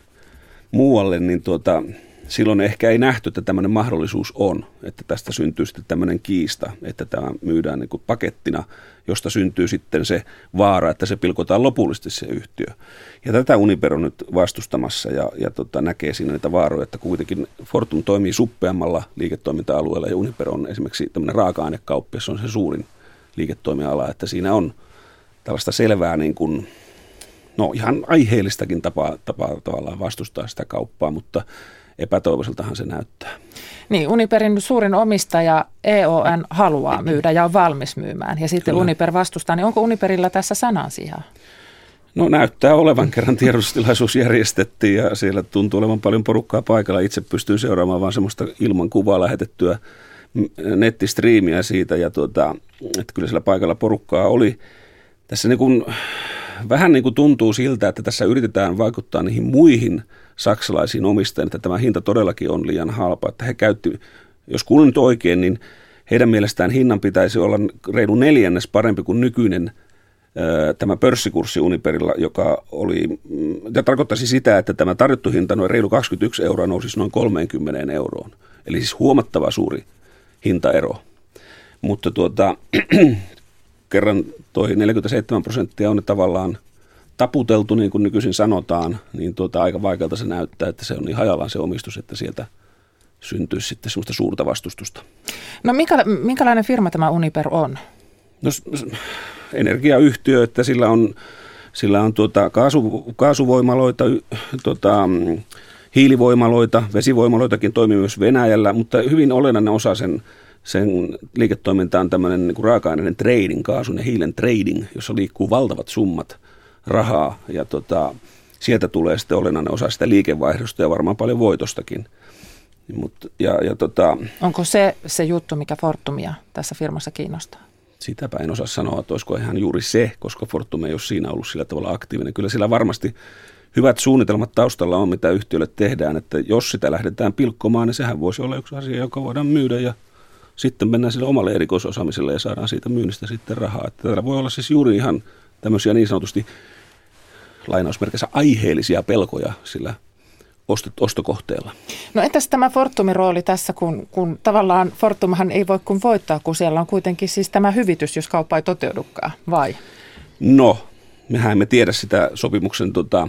Speaker 10: muualle, niin tuota, silloin ehkä ei nähty, että tämmöinen mahdollisuus on, että tästä syntyy sitten tämmöinen kiista, että tämä myydään niin kuin pakettina, josta syntyy sitten se vaara, että se pilkotaan lopullisesti se yhtiö. Ja tätä Uniper on nyt vastustamassa ja, ja tota, näkee siinä niitä vaaroja, että kuitenkin Fortum toimii suppeammalla liiketoiminta-alueella ja Uniper on esimerkiksi tämmöinen raaka-ainekauppi, on se suurin liiketoimiala, että siinä on tällaista selvää niin kuin, no ihan aiheellistakin tapaa, tapaa tavallaan vastustaa sitä kauppaa, mutta epätoivoiseltahan se näyttää.
Speaker 3: Niin, Uniperin suurin omistaja EON haluaa myydä ja on valmis myymään. Ja sitten Kyllä. Uniper vastustaa, niin onko Uniperilla tässä sijaa?
Speaker 10: No näyttää olevan kerran tiedotustilaisuus järjestettiin ja siellä tuntuu olevan paljon porukkaa paikalla. Itse pystyy seuraamaan vain semmoista ilman kuvaa lähetettyä nettistriimiä siitä ja tuota, että kyllä siellä paikalla porukkaa oli. Tässä niin kuin, vähän niin kuin tuntuu siltä, että tässä yritetään vaikuttaa niihin muihin – saksalaisiin omistajiin, että tämä hinta todellakin on liian halpa. Että he käytti, jos kuulin nyt oikein, niin heidän mielestään hinnan pitäisi olla reilu neljännes parempi kuin nykyinen tämä pörssikurssi Uniperilla, joka oli, mm, ja tarkoittaisi sitä, että tämä tarjottu hinta noin reilu 21 euroa nousisi noin 30 euroon. Eli siis huomattava suuri hintaero. Mutta tuota, kerran toi 47 prosenttia on tavallaan taputeltu, niin kuin nykyisin sanotaan, niin tuota, aika vaikealta se näyttää, että se on niin hajallaan se omistus, että sieltä syntyisi sitten semmoista suurta vastustusta.
Speaker 3: No minkä, minkälainen firma tämä Uniper on?
Speaker 10: No energiayhtiö, että sillä on, sillä on tuota kaasu, kaasuvoimaloita, tuota, hiilivoimaloita, vesivoimaloitakin toimii myös Venäjällä, mutta hyvin olennainen osa sen sen liiketoiminta on tämmöinen niin kuin raaka-aineiden trading, kaasun ja hiilen trading, jossa liikkuu valtavat summat rahaa ja tota, sieltä tulee sitten olennainen osa sitä liikevaihdosta ja varmaan paljon voitostakin.
Speaker 3: Mut, ja, ja tota, Onko se se juttu, mikä Fortumia tässä firmassa kiinnostaa?
Speaker 10: Sitäpä en osaa sanoa, että olisiko ihan juuri se, koska Fortum ei ole siinä ollut sillä tavalla aktiivinen. Kyllä sillä varmasti hyvät suunnitelmat taustalla on, mitä yhtiölle tehdään, että jos sitä lähdetään pilkkomaan, niin sehän voisi olla yksi asia, joka voidaan myydä ja sitten mennään sille omalle erikoisosaamiselle ja saadaan siitä myynnistä sitten rahaa. Että täällä voi olla siis juuri ihan tämmöisiä niin sanotusti lainausmerkissä aiheellisia pelkoja sillä ostokohteella.
Speaker 3: No entäs tämä Fortumin rooli tässä, kun, kun tavallaan Fortumhan ei voi kuin voittaa, kun siellä on kuitenkin siis tämä hyvitys, jos kauppa ei toteudukaan, vai?
Speaker 10: No, mehän emme tiedä sitä sopimuksen tota,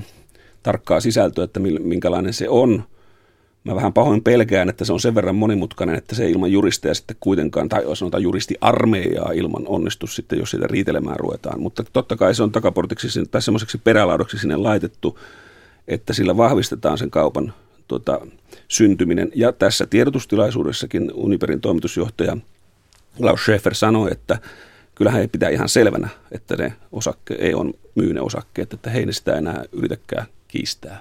Speaker 10: tarkkaa sisältöä, että minkälainen se on. Mä vähän pahoin pelkään, että se on sen verran monimutkainen, että se ilman juristeja sitten kuitenkaan, tai sanotaan juristiarmeijaa ilman onnistus sitten, jos sitä riitelemään ruvetaan. Mutta totta kai se on takaportiksi tai semmoiseksi perälaudaksi sinne laitettu, että sillä vahvistetaan sen kaupan tota, syntyminen. Ja tässä tiedotustilaisuudessakin Uniperin toimitusjohtaja Klaus Schäfer sanoi, että kyllähän he pitää ihan selvänä, että ne osakke, ei on myyne osakkeet, että he ei sitä enää yritäkään kiistää.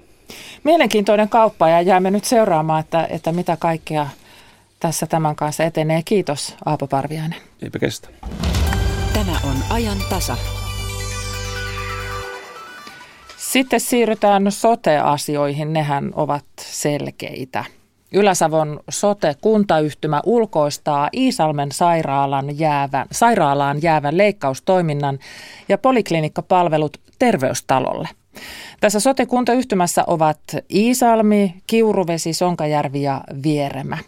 Speaker 3: Mielenkiintoinen kauppa ja jäämme nyt seuraamaan, että, että mitä kaikkea tässä tämän kanssa etenee. Kiitos Aapo Parviainen.
Speaker 10: Eipä kestä.
Speaker 11: Tämä on ajan tasa.
Speaker 3: Sitten siirrytään sote-asioihin. Nehän ovat selkeitä. Yläsavon sote-kuntayhtymä ulkoistaa Iisalmen sairaalan jäävän, sairaalaan jäävän leikkaustoiminnan ja poliklinikkapalvelut terveystalolle. Tässä sote-kuntayhtymässä ovat Iisalmi, Kiuruvesi, Sonkajärvi ja Vieremä.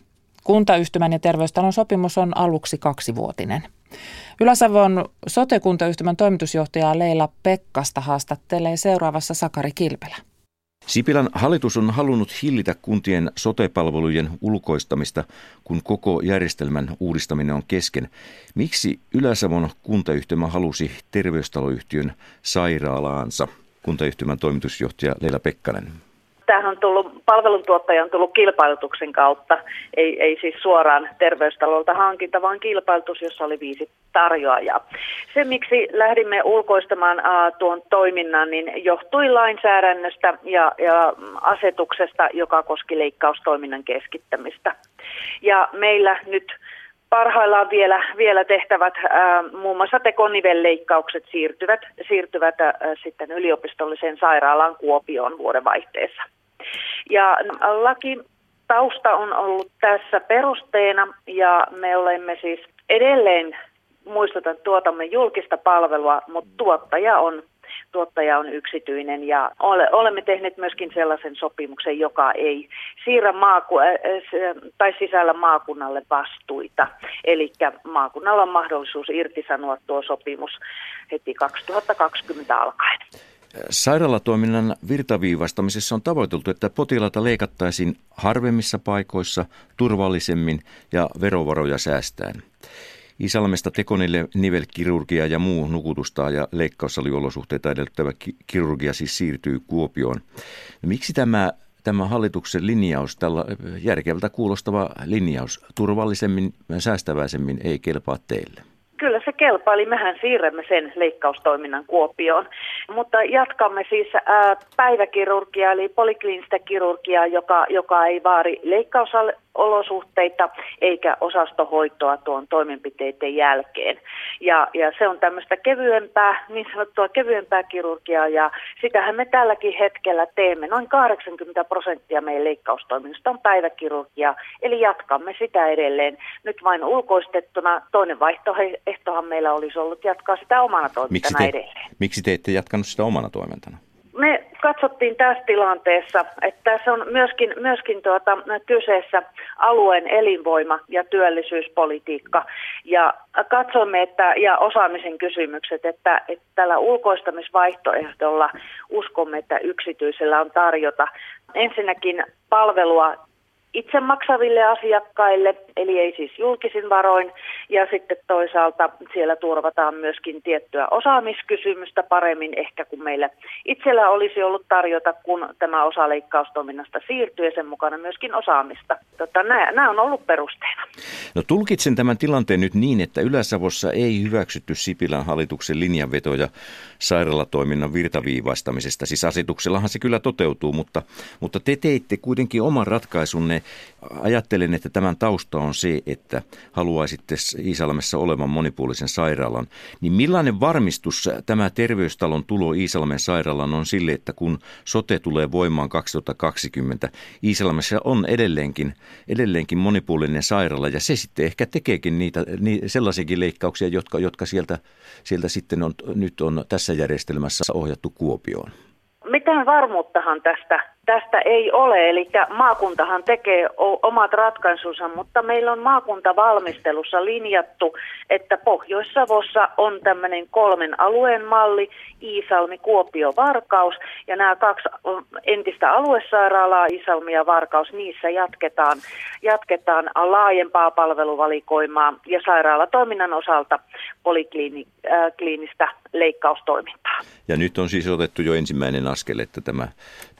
Speaker 3: Kuntayhtymän ja terveystalon sopimus on aluksi kaksivuotinen. Yläsavon sote-kuntayhtymän toimitusjohtaja Leila Pekkasta haastattelee seuraavassa Sakari Kilpelä.
Speaker 12: Sipilän hallitus on halunnut hillitä kuntien sotepalvelujen ulkoistamista, kun koko järjestelmän uudistaminen on kesken. Miksi Yläsavon kuntayhtymä halusi terveystaloyhtiön sairaalaansa? Kuntayhtymän toimitusjohtaja Leila Pekkanen.
Speaker 13: Tämähän on tullut, palveluntuottaja on tullut kilpailutuksen kautta, ei, ei siis suoraan terveystalolta hankinta, vaan kilpailutus, jossa oli viisi tarjoajaa. Se, miksi lähdimme ulkoistamaan uh, tuon toiminnan, niin johtui lainsäädännöstä ja, ja asetuksesta, joka koski leikkaustoiminnan keskittämistä. Ja meillä nyt parhaillaan vielä, vielä tehtävät ää, muun muassa tekonivelleikkaukset siirtyvät, siirtyvät sitten yliopistolliseen sairaalaan Kuopioon vuodenvaihteessa. Ja laki tausta on ollut tässä perusteena ja me olemme siis edelleen, muistutan, tuotamme julkista palvelua, mutta tuottaja on tuottaja on yksityinen ja ole, olemme tehneet myöskin sellaisen sopimuksen, joka ei siirrä maaku- tai sisällä maakunnalle vastuita. Eli maakunnalla on mahdollisuus irtisanoa tuo sopimus heti 2020 alkaen.
Speaker 12: Sairaalatoiminnan virtaviivastamisessa on tavoiteltu, että potilaita leikattaisiin harvemmissa paikoissa, turvallisemmin ja verovaroja säästäen. Isalmesta tekonille nivelkirurgia ja muu nukutusta ja leikkaussaliolosuhteita edellyttävä kirurgia siis siirtyy Kuopioon. Miksi tämä, tämä hallituksen linjaus, tällä järkevältä kuulostava linjaus, turvallisemmin säästäväisemmin ei kelpaa teille?
Speaker 13: Kyllä se kelpaa, eli mehän siirrämme sen leikkaustoiminnan Kuopioon. Mutta jatkamme siis päiväkirurgiaa, eli polikliinistä kirurgiaa, joka, joka ei vaari leikkausolosuhteita eikä osastohoitoa tuon toimenpiteiden jälkeen. Ja, ja se on tämmöistä kevyempää, niin sanottua kevyempää kirurgiaa, ja sitähän me tälläkin hetkellä teemme. Noin 80 prosenttia meidän leikkaustoiminnasta on päiväkirurgia, eli jatkamme sitä edelleen. Nyt vain ulkoistettuna toinen vaihtoehtohan meillä olisi ollut jatkaa sitä omana toimintana miksi te, edelleen.
Speaker 12: Miksi te ette jatkanut sitä omana toimintana?
Speaker 13: Me katsottiin tässä tilanteessa, että tässä on myöskin, myöskin tuota, kyseessä alueen elinvoima ja työllisyyspolitiikka. Ja katsomme, että, ja osaamisen kysymykset, että, että tällä ulkoistamisvaihtoehdolla uskomme, että yksityisellä on tarjota ensinnäkin palvelua itse maksaville asiakkaille eli ei siis julkisin varoin. Ja sitten toisaalta siellä turvataan myöskin tiettyä osaamiskysymystä paremmin ehkä kuin meillä itsellä olisi ollut tarjota, kun tämä osa leikkaustoiminnasta siirtyy ja sen mukana myöskin osaamista. Tota, nämä, nämä on ollut perusteena.
Speaker 12: No tulkitsen tämän tilanteen nyt niin, että Ylä-Savossa ei hyväksytty Sipilän hallituksen linjanvetoja sairaalatoiminnan virtaviivaistamisesta. Siis asetuksellahan se kyllä toteutuu, mutta, mutta te teitte kuitenkin oman ratkaisunne. Ajattelen, että tämän tausta se, että haluaisitte Iisalmessa olevan monipuolisen sairaalan. Niin millainen varmistus tämä terveystalon tulo Iisalmen sairaalaan on sille, että kun sote tulee voimaan 2020, Iisalmessa on edelleenkin, edelleenkin monipuolinen sairaala ja se sitten ehkä tekeekin niitä, niin sellaisiakin leikkauksia, jotka, jotka sieltä, sieltä sitten on, nyt on tässä järjestelmässä ohjattu Kuopioon.
Speaker 13: Mitään varmuuttahan tästä tästä ei ole, eli maakuntahan tekee omat ratkaisunsa, mutta meillä on maakuntavalmistelussa linjattu, että Pohjois-Savossa on tämmöinen kolmen alueen malli, Iisalmi, Kuopio, Varkaus, ja nämä kaksi entistä aluesairaalaa, Iisalmi ja Varkaus, niissä jatketaan, jatketaan laajempaa palveluvalikoimaa ja sairaalatoiminnan osalta polikliinistä leikkaustoimintaa.
Speaker 12: Ja nyt on siis otettu jo ensimmäinen askel, että tämä,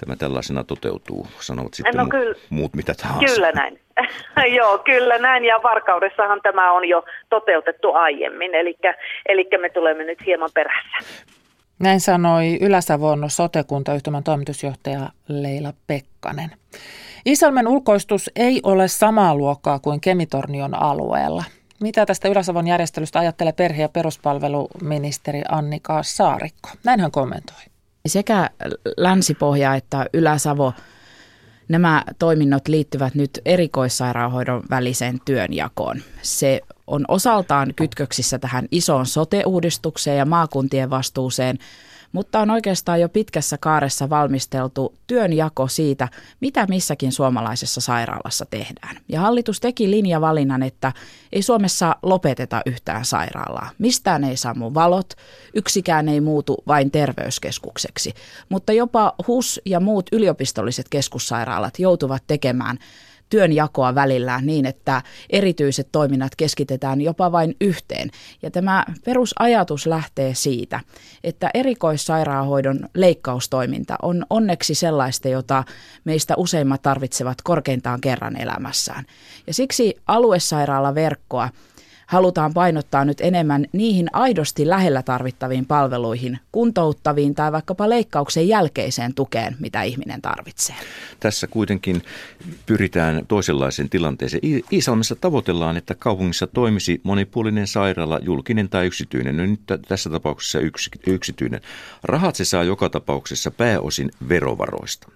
Speaker 12: tämä tällaisena toteutuu, sanovat sitten
Speaker 13: no, kyllä,
Speaker 12: muut mitä tahansa.
Speaker 13: Kyllä näin. Joo, kyllä näin. Ja Varkaudessahan tämä on jo toteutettu aiemmin, eli me tulemme nyt hieman perässä.
Speaker 3: Näin sanoi Ylä-Savon sotekuntayhtymän toimitusjohtaja Leila Pekkanen. Isalmen ulkoistus ei ole samaa luokkaa kuin Kemitornion alueella. Mitä tästä Ylä-Savon järjestelystä ajattelee perhe- ja peruspalveluministeri Annika Saarikko? Näin hän kommentoi.
Speaker 14: Sekä Länsi-Pohja että Ylä-Savo, nämä toiminnot liittyvät nyt erikoissairaanhoidon väliseen työnjakoon. Se on osaltaan kytköksissä tähän isoon sote-uudistukseen ja maakuntien vastuuseen – mutta on oikeastaan jo pitkässä kaaressa valmisteltu työnjako siitä, mitä missäkin suomalaisessa sairaalassa tehdään. Ja hallitus teki linjavalinnan, että ei Suomessa lopeteta yhtään sairaalaa. Mistään ei sammu valot, yksikään ei muutu vain terveyskeskukseksi, mutta jopa HUS ja muut yliopistolliset keskussairaalat joutuvat tekemään työnjakoa välillään niin, että erityiset toiminnat keskitetään jopa vain yhteen. Ja tämä perusajatus lähtee siitä, että erikoissairaanhoidon leikkaustoiminta on onneksi sellaista, jota meistä useimmat tarvitsevat korkeintaan kerran elämässään. Ja siksi aluesairaalaverkkoa halutaan painottaa nyt enemmän niihin aidosti lähellä tarvittaviin palveluihin, kuntouttaviin tai vaikkapa leikkauksen jälkeiseen tukeen, mitä ihminen tarvitsee.
Speaker 12: Tässä kuitenkin pyritään toisenlaiseen tilanteeseen. Iisalmessa tavoitellaan, että kaupungissa toimisi monipuolinen sairaala, julkinen tai yksityinen. No nyt tässä tapauksessa yks, yksityinen. Rahat se saa joka tapauksessa pääosin verovaroista.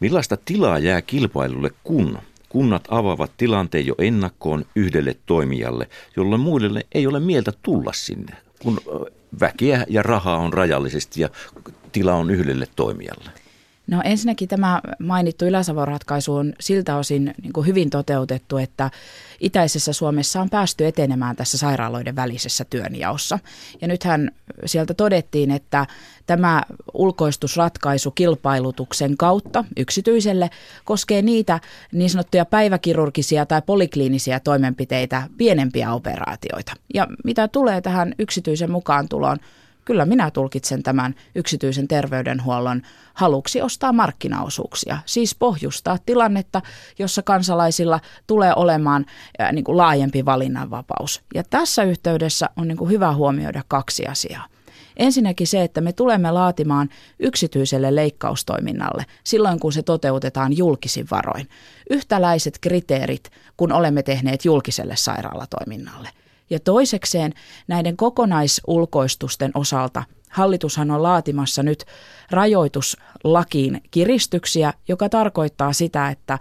Speaker 12: Millaista tilaa jää kilpailulle, kun kunnat avaavat tilanteen jo ennakkoon yhdelle toimijalle, jolloin muille ei ole mieltä tulla sinne, kun väkeä ja rahaa on rajallisesti ja tila on yhdelle toimijalle.
Speaker 14: No ensinnäkin tämä mainittu Ylä-Savon ratkaisu on siltä osin niin kuin hyvin toteutettu, että itäisessä Suomessa on päästy etenemään tässä sairaaloiden välisessä työnjaossa. Ja nythän sieltä todettiin, että tämä ulkoistusratkaisu kilpailutuksen kautta yksityiselle koskee niitä niin sanottuja päiväkirurgisia tai polikliinisiä toimenpiteitä, pienempiä operaatioita. Ja mitä tulee tähän yksityisen mukaan tuloon, Kyllä minä tulkitsen tämän yksityisen terveydenhuollon haluksi ostaa markkinaosuuksia, siis pohjustaa tilannetta, jossa kansalaisilla tulee olemaan ää, niin kuin laajempi valinnanvapaus. Ja tässä yhteydessä on niin kuin hyvä huomioida kaksi asiaa. Ensinnäkin se, että me tulemme laatimaan yksityiselle leikkaustoiminnalle silloin, kun se toteutetaan julkisin varoin. Yhtäläiset kriteerit, kun olemme tehneet julkiselle sairaalatoiminnalle – ja toisekseen näiden kokonaisulkoistusten osalta hallitushan on laatimassa nyt rajoituslakiin kiristyksiä, joka tarkoittaa sitä, että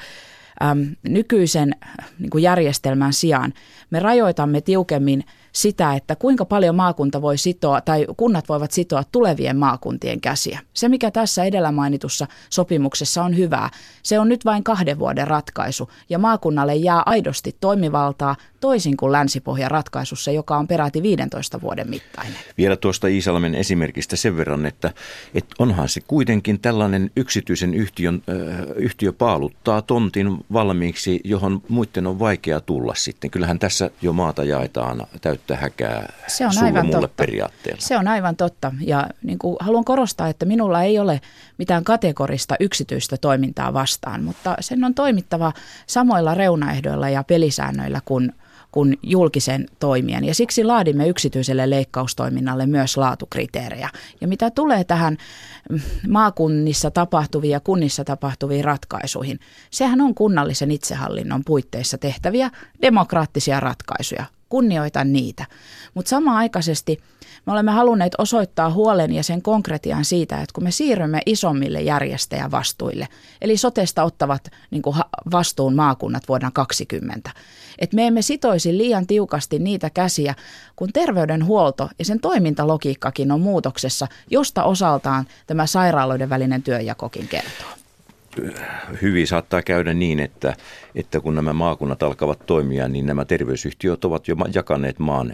Speaker 14: äm, nykyisen niin kuin järjestelmän sijaan me rajoitamme tiukemmin sitä, että kuinka paljon maakunta voi sitoa tai kunnat voivat sitoa tulevien maakuntien käsiä. Se, mikä tässä edellä mainitussa sopimuksessa on hyvää, se on nyt vain kahden vuoden ratkaisu ja maakunnalle jää aidosti toimivaltaa toisin kuin Länsi-Pohjan ratkaisussa, joka on peräti 15 vuoden mittainen.
Speaker 12: Vielä tuosta Iisalmen esimerkistä sen verran, että, että onhan se kuitenkin tällainen yksityisen yhtiön, äh, yhtiö paaluttaa tontin valmiiksi, johon muiden on vaikea tulla sitten. Kyllähän tässä jo maata jaetaan täyttä häkää
Speaker 14: se on aivan
Speaker 12: mulle
Speaker 14: totta.
Speaker 12: periaatteella.
Speaker 14: Se on aivan totta ja niin kuin haluan korostaa, että minulla ei ole mitään kategorista yksityistä toimintaa vastaan, mutta sen on toimittava samoilla reunaehdoilla ja pelisäännöillä kuin kuin julkisen toimijan. Ja siksi laadimme yksityiselle leikkaustoiminnalle myös laatukriteerejä. Ja mitä tulee tähän maakunnissa tapahtuviin ja kunnissa tapahtuviin ratkaisuihin, sehän on kunnallisen itsehallinnon puitteissa tehtäviä demokraattisia ratkaisuja. Kunnioitan niitä. Mutta samaaikaisesti me olemme halunneet osoittaa huolen ja sen konkretian siitä, että kun me siirrymme isommille järjestäjävastuille, eli sotesta ottavat niin kuin vastuun maakunnat vuonna 2020, että me emme sitoisi liian tiukasti niitä käsiä, kun terveydenhuolto ja sen toimintalogiikkakin on muutoksessa, josta osaltaan tämä sairaaloiden välinen työjakokin kertoo
Speaker 12: hyvin saattaa käydä niin, että, että kun nämä maakunnat alkavat toimia, niin nämä terveysyhtiöt ovat jo jakaneet maan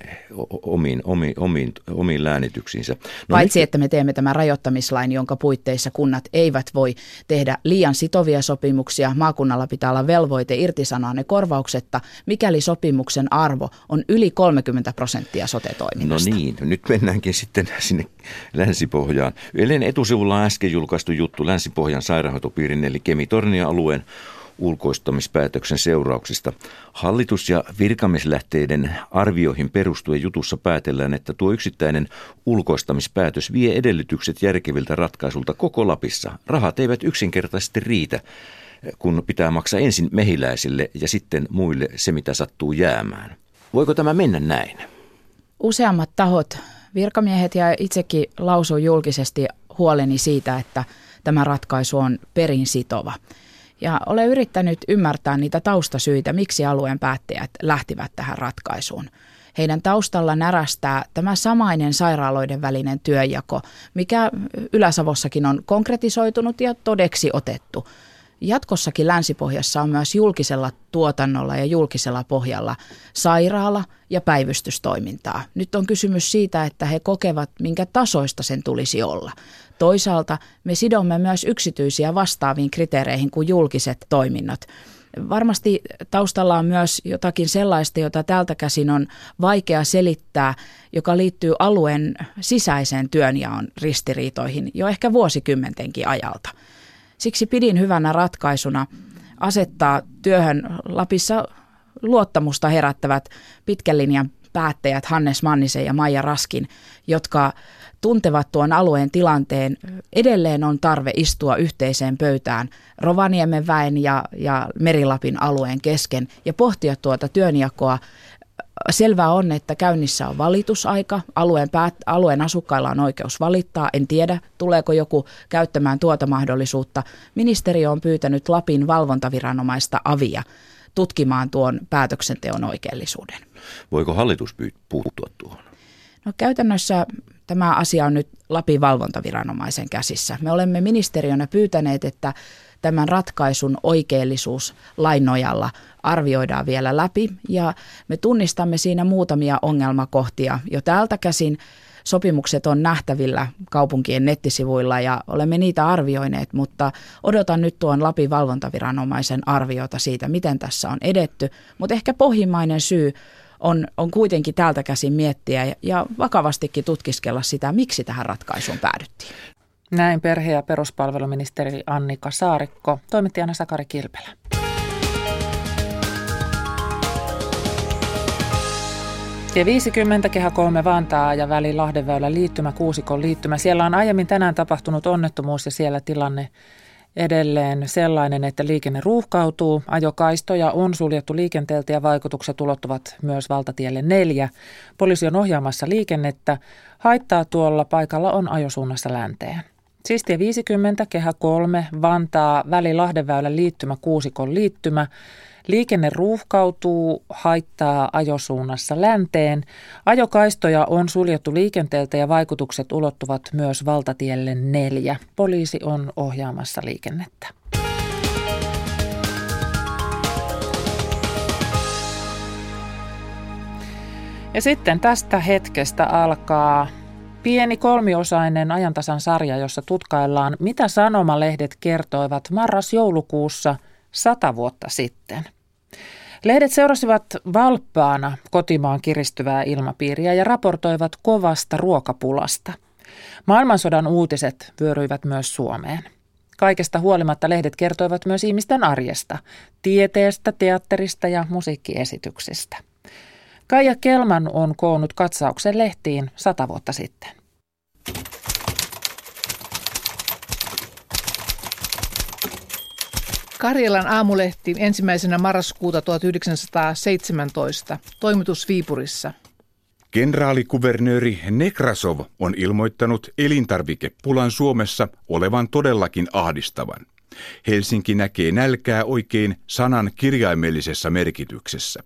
Speaker 12: omiin, omiin, omiin, omiin läänityksiinsä.
Speaker 14: No Paitsi, nyt... että me teemme tämän rajoittamislain, jonka puitteissa kunnat eivät voi tehdä liian sitovia sopimuksia. Maakunnalla pitää olla velvoite irtisanoa ne korvauksetta, mikäli sopimuksen arvo on yli 30 prosenttia sote-toiminnasta.
Speaker 12: No niin, nyt mennäänkin sitten sinne Länsipohjaan. Ylen etusivulla on äsken julkaistu juttu Länsipohjan sairaanhoitopiirin eli Kemitornian alueen ulkoistamispäätöksen seurauksista. Hallitus- ja virkamieslähteiden arvioihin perustuen jutussa päätellään, että tuo yksittäinen ulkoistamispäätös vie edellytykset järkeviltä ratkaisulta koko Lapissa. Rahat eivät yksinkertaisesti riitä, kun pitää maksaa ensin mehiläisille ja sitten muille se, mitä sattuu jäämään. Voiko tämä mennä näin?
Speaker 14: Useammat tahot, virkamiehet ja itsekin lausuu julkisesti huoleni siitä, että tämä ratkaisu on perin sitova. Ja olen yrittänyt ymmärtää niitä taustasyitä, miksi alueen päättäjät lähtivät tähän ratkaisuun. Heidän taustalla närästää tämä samainen sairaaloiden välinen työjako, mikä Yläsavossakin on konkretisoitunut ja todeksi otettu. Jatkossakin Länsipohjassa on myös julkisella tuotannolla ja julkisella pohjalla sairaala ja päivystystoimintaa. Nyt on kysymys siitä, että he kokevat, minkä tasoista sen tulisi olla. Toisaalta me sidomme myös yksityisiä vastaaviin kriteereihin kuin julkiset toiminnot. Varmasti taustalla on myös jotakin sellaista, jota täältä käsin on vaikea selittää, joka liittyy alueen sisäiseen työnjaon ristiriitoihin jo ehkä vuosikymmentenkin ajalta. Siksi pidin hyvänä ratkaisuna asettaa työhön Lapissa luottamusta herättävät pitkän linjan päättäjät Hannes Mannisen ja Maija Raskin, jotka tuntevat tuon alueen tilanteen. Edelleen on tarve istua yhteiseen pöytään Rovaniemen väen ja, ja Merilapin alueen kesken ja pohtia tuota työnjakoa Selvää on, että käynnissä on valitusaika. Alueen, päät, alueen asukkailla on oikeus valittaa. En tiedä, tuleeko joku käyttämään tuota mahdollisuutta. Ministeriö on pyytänyt Lapin valvontaviranomaista avia tutkimaan tuon päätöksenteon oikeellisuuden.
Speaker 12: Voiko hallitus puuttua tuohon?
Speaker 14: No käytännössä tämä asia on nyt Lapin valvontaviranomaisen käsissä. Me olemme ministeriönä pyytäneet, että tämän ratkaisun oikeellisuus lain nojalla arvioidaan vielä läpi ja me tunnistamme siinä muutamia ongelmakohtia jo täältä käsin. Sopimukset on nähtävillä kaupunkien nettisivuilla ja olemme niitä arvioineet, mutta odotan nyt tuon Lapin valvontaviranomaisen arviota siitä, miten tässä on edetty. Mutta ehkä pohjimmainen syy on, on kuitenkin täältä käsin miettiä ja, ja vakavastikin tutkiskella sitä, miksi tähän ratkaisuun päädyttiin.
Speaker 3: Näin perhe- ja peruspalveluministeri Annika Saarikko, toimittajana Sakari Kilpelä. Tie 50, kehä 3 Vantaa ja väli Lahdenväylä liittymä, Kuusikon liittymä. Siellä on aiemmin tänään tapahtunut onnettomuus ja siellä tilanne edelleen sellainen, että liikenne ruuhkautuu. Ajokaistoja on suljettu liikenteeltä ja vaikutukset ulottuvat myös valtatielle neljä. Poliisi on ohjaamassa liikennettä. Haittaa tuolla paikalla on ajosuunnassa länteen. Sistie 50, kehä 3, Vantaa, väli Lahdenväylän liittymä, Kuusikon liittymä. Liikenne ruuhkautuu, haittaa ajosuunnassa länteen. Ajokaistoja on suljettu liikenteeltä ja vaikutukset ulottuvat myös valtatielle neljä. Poliisi on ohjaamassa liikennettä. Ja sitten tästä hetkestä alkaa pieni kolmiosainen ajantasan sarja, jossa tutkaillaan, mitä sanomalehdet kertoivat marras-joulukuussa sata vuotta sitten. Lehdet seurasivat valppaana kotimaan kiristyvää ilmapiiriä ja raportoivat kovasta ruokapulasta. Maailmansodan uutiset vyöryivät myös Suomeen. Kaikesta huolimatta lehdet kertoivat myös ihmisten arjesta, tieteestä, teatterista ja musiikkiesityksistä. Kaija Kelman on koonnut katsauksen lehtiin sata vuotta sitten.
Speaker 15: Karjalan aamulehti ensimmäisenä marraskuuta 1917, toimitus Viipurissa.
Speaker 16: Kenraalikuvernööri Nekrasov on ilmoittanut elintarvikepulan Suomessa olevan todellakin ahdistavan. Helsinki näkee nälkää oikein sanan kirjaimellisessa merkityksessä.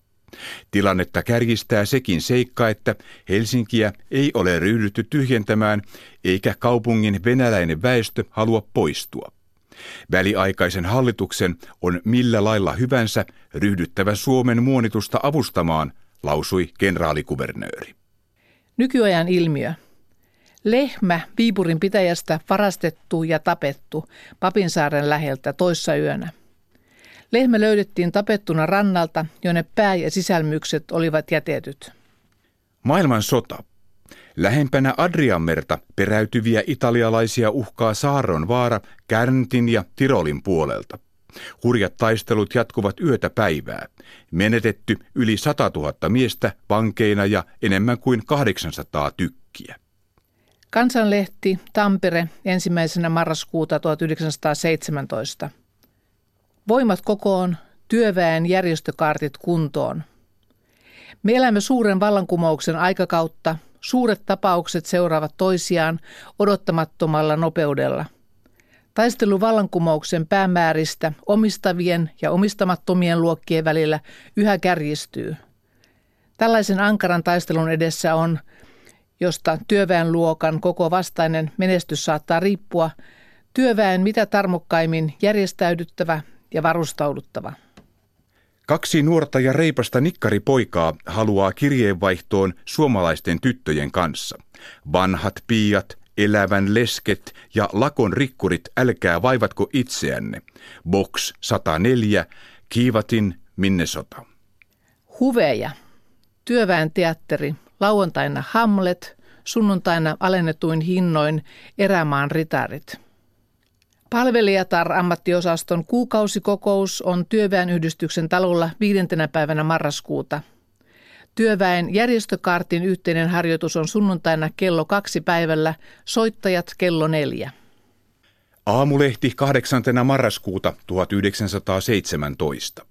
Speaker 16: Tilannetta kärjistää sekin seikka, että Helsinkiä ei ole ryhdytty tyhjentämään, eikä kaupungin venäläinen väestö halua poistua. Väliaikaisen hallituksen on millä lailla hyvänsä ryhdyttävä Suomen muonitusta avustamaan, lausui kenraalikuvernööri.
Speaker 15: Nykyajan ilmiö. Lehmä Viipurin pitäjästä varastettu ja tapettu Papinsaaren läheltä toissa yönä. Lehmä löydettiin tapettuna rannalta, jonne pää- ja sisälmykset olivat jätetyt.
Speaker 16: Maailman sota. Lähempänä Adrianmerta peräytyviä italialaisia uhkaa Saaron vaara Kärntin ja Tirolin puolelta. Hurjat taistelut jatkuvat yötä päivää. Menetetty yli 100 000 miestä vankeina ja enemmän kuin 800 tykkiä.
Speaker 15: Kansanlehti Tampere ensimmäisenä marraskuuta 1917. Voimat kokoon, työväen järjestökaartit kuntoon. Me elämme suuren vallankumouksen aikakautta, suuret tapaukset seuraavat toisiaan odottamattomalla nopeudella. Taistelu vallankumouksen päämääristä omistavien ja omistamattomien luokkien välillä yhä kärjistyy. Tällaisen ankaran taistelun edessä on, josta työväenluokan koko vastainen menestys saattaa riippua, työväen mitä tarmokkaimmin järjestäydyttävä ja varustauduttava.
Speaker 16: Kaksi nuorta ja reipasta nikkaripoikaa haluaa kirjeenvaihtoon suomalaisten tyttöjen kanssa. Vanhat piiat, elävän lesket ja lakon rikkurit älkää vaivatko itseänne. Box 104, Kiivatin, Minnesota.
Speaker 15: Huveja. Työväen teatteri. Lauantaina Hamlet, sunnuntaina alennetuin hinnoin Erämaan ritarit. Palvelijatar-ammattiosaston kuukausikokous on työväenyhdistyksen talolla viidentenä päivänä marraskuuta. Työväen järjestökaartin yhteinen harjoitus on sunnuntaina kello kaksi päivällä, soittajat kello neljä.
Speaker 16: Aamulehti 8. marraskuuta 1917.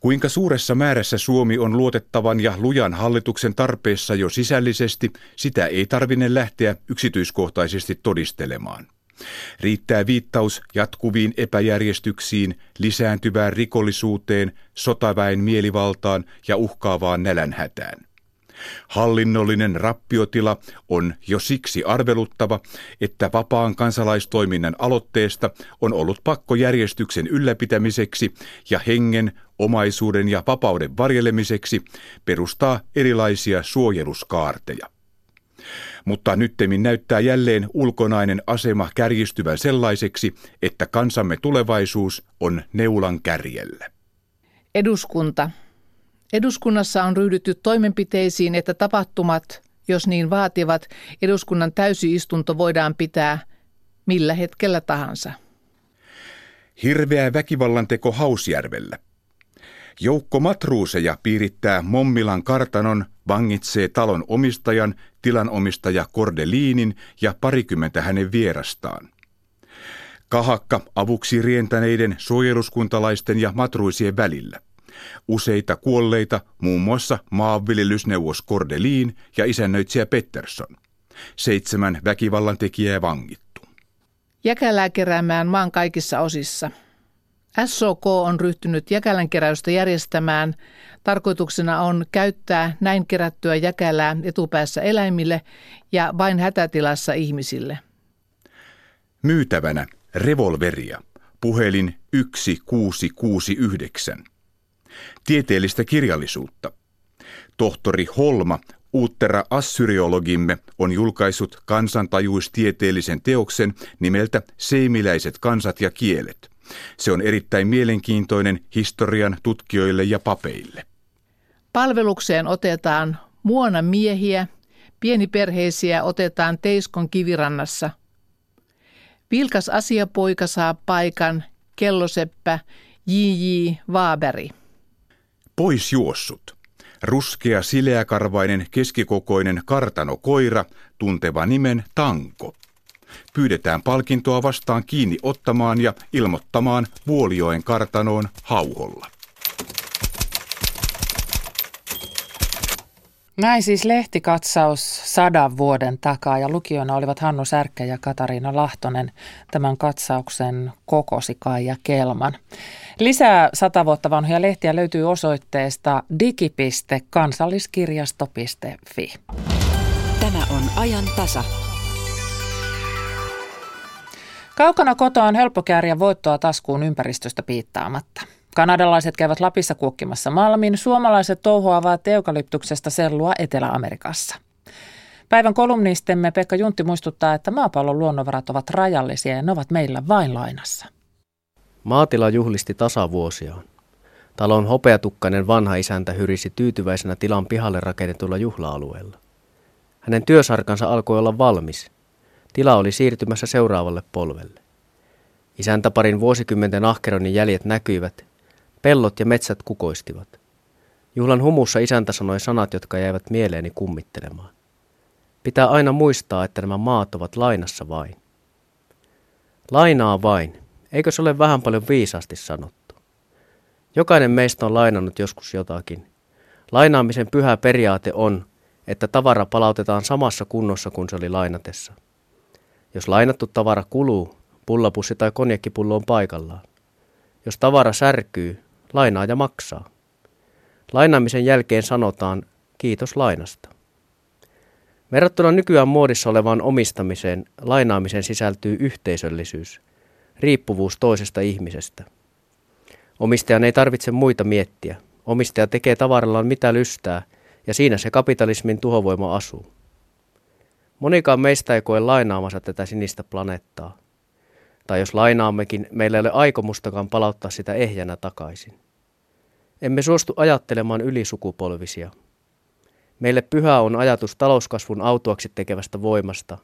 Speaker 16: Kuinka suuressa määrässä Suomi on luotettavan ja lujan hallituksen tarpeessa jo sisällisesti, sitä ei tarvinne lähteä yksityiskohtaisesti todistelemaan. Riittää viittaus jatkuviin epäjärjestyksiin, lisääntyvään rikollisuuteen, sotaväen mielivaltaan ja uhkaavaan nälänhätään. Hallinnollinen rappiotila on jo siksi arveluttava, että vapaan kansalaistoiminnan aloitteesta on ollut pakko järjestyksen ylläpitämiseksi ja hengen, omaisuuden ja vapauden varjelemiseksi perustaa erilaisia suojeluskaarteja mutta nyttemmin näyttää jälleen ulkonainen asema kärjistyvän sellaiseksi, että kansamme tulevaisuus on neulan kärjellä.
Speaker 15: Eduskunta. Eduskunnassa on ryhdytty toimenpiteisiin, että tapahtumat, jos niin vaativat, eduskunnan täysiistunto voidaan pitää millä hetkellä tahansa.
Speaker 16: Hirveä väkivallanteko Hausjärvellä. Joukko matruuseja piirittää Mommilan kartanon, vangitsee talon omistajan, tilanomistaja Kordeliinin ja parikymmentä hänen vierastaan. Kahakka avuksi rientäneiden suojeluskuntalaisten ja matruisien välillä. Useita kuolleita, muun muassa maanviljelysneuvos Kordeliin ja isännöitsijä Pettersson. Seitsemän väkivallan tekijää vangittu.
Speaker 15: jäkälää keräämään maan kaikissa osissa. SOK on ryhtynyt jäkälän keräystä järjestämään. Tarkoituksena on käyttää näin kerättyä jäkälää etupäässä eläimille ja vain hätätilassa ihmisille.
Speaker 16: Myytävänä revolveria, puhelin 1669. Tieteellistä kirjallisuutta. Tohtori Holma, uuttera assyriologimme, on julkaissut kansantajuistieteellisen teoksen nimeltä Seimiläiset kansat ja kielet. Se on erittäin mielenkiintoinen historian tutkijoille ja papeille.
Speaker 15: Palvelukseen otetaan muona miehiä, pieniperheisiä otetaan Teiskon kivirannassa. Vilkas asiapoika saa paikan, kelloseppä J.J. Vaaberi.
Speaker 16: Pois juossut. Ruskea sileäkarvainen keskikokoinen kartanokoira, tunteva nimen Tanko. Pyydetään palkintoa vastaan kiinni ottamaan ja ilmoittamaan Vuolioen kartanoon hauholla.
Speaker 3: Näin siis lehtikatsaus sadan vuoden takaa ja lukijoina olivat Hannu Särkkä ja Katariina Lahtonen. Tämän katsauksen kokosi Kaija Kelman. Lisää sata vuotta vanhoja lehtiä löytyy osoitteesta digi.kansalliskirjasto.fi.
Speaker 11: Tämä on ajan tasa.
Speaker 3: Kaukana kotoa on helppo kääriä voittoa taskuun ympäristöstä piittaamatta. Kanadalaiset käyvät Lapissa kuokkimassa malmin, suomalaiset touhuavat eukalyptuksesta sellua Etelä-Amerikassa. Päivän kolumnistemme Pekka Juntti muistuttaa, että maapallon luonnonvarat ovat rajallisia ja ne ovat meillä vain lainassa.
Speaker 17: Maatila juhlisti tasavuosiaan. Talon hopeatukkainen vanha isäntä hyrisi tyytyväisenä tilan pihalle rakennetulla juhla-alueella. Hänen työsarkansa alkoi olla valmis. Tila oli siirtymässä seuraavalle polvelle. Isäntäparin vuosikymmenten ahkeronin jäljet näkyivät Pellot ja metsät kukoistivat. Juhlan humussa isäntä sanoi sanat, jotka jäivät mieleeni kummittelemaan. Pitää aina muistaa, että nämä maat ovat lainassa vain. Lainaa vain. Eikö se ole vähän paljon viisaasti sanottu? Jokainen meistä on lainannut joskus jotakin. Lainaamisen pyhä periaate on, että tavara palautetaan samassa kunnossa kuin se oli lainatessa. Jos lainattu tavara kuluu, pullapussi tai konjekkipullo on paikallaan. Jos tavara särkyy, Lainaaja maksaa. Lainaamisen jälkeen sanotaan kiitos lainasta. Verrattuna nykyään muodissa olevaan omistamiseen, lainaamiseen sisältyy yhteisöllisyys, riippuvuus toisesta ihmisestä. Omistajan ei tarvitse muita miettiä. Omistaja tekee tavarallaan mitä lystää, ja siinä se kapitalismin tuhovoima asuu. Monikaan meistä ei koe lainaamassa tätä sinistä planeettaa. Tai jos lainaammekin, meillä ei ole aikomustakaan palauttaa sitä ehjänä takaisin. Emme suostu ajattelemaan ylisukupolvisia. Meille pyhä on ajatus talouskasvun autuaksi tekevästä voimasta.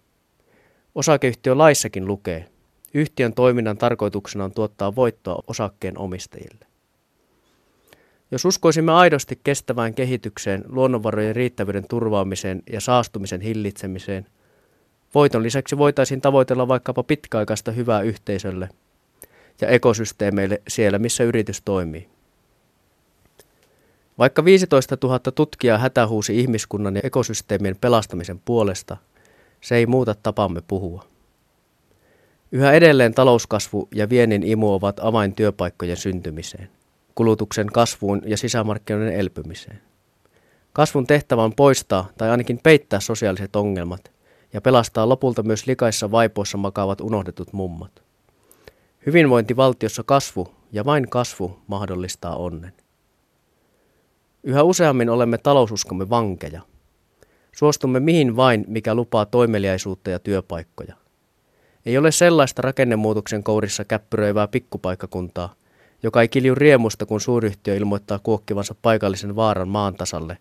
Speaker 17: Osakeyhtiö laissakin lukee, yhtiön toiminnan tarkoituksena on tuottaa voittoa osakkeen omistajille. Jos uskoisimme aidosti kestävään kehitykseen, luonnonvarojen riittävyyden turvaamiseen ja saastumisen hillitsemiseen, voiton lisäksi voitaisiin tavoitella vaikkapa pitkäaikaista hyvää yhteisölle ja ekosysteemeille siellä, missä yritys toimii. Vaikka 15 000 tutkijaa hätähuusi ihmiskunnan ja ekosysteemien pelastamisen puolesta, se ei muuta tapamme puhua. Yhä edelleen talouskasvu ja viennin imu ovat avain työpaikkojen syntymiseen, kulutuksen kasvuun ja sisämarkkinoiden elpymiseen. Kasvun tehtävä on poistaa tai ainakin peittää sosiaaliset ongelmat ja pelastaa lopulta myös likaissa vaipoissa makaavat unohdetut mummat. Hyvinvointivaltiossa kasvu ja vain kasvu mahdollistaa onnen. Yhä useammin olemme taloususkomme vankeja. Suostumme mihin vain, mikä lupaa toimeliaisuutta ja työpaikkoja. Ei ole sellaista rakennemuutoksen kourissa käppyröivää pikkupaikkakuntaa, joka ei kilju riemusta, kun suuryhtiö ilmoittaa kuokkivansa paikallisen vaaran maan tasalle,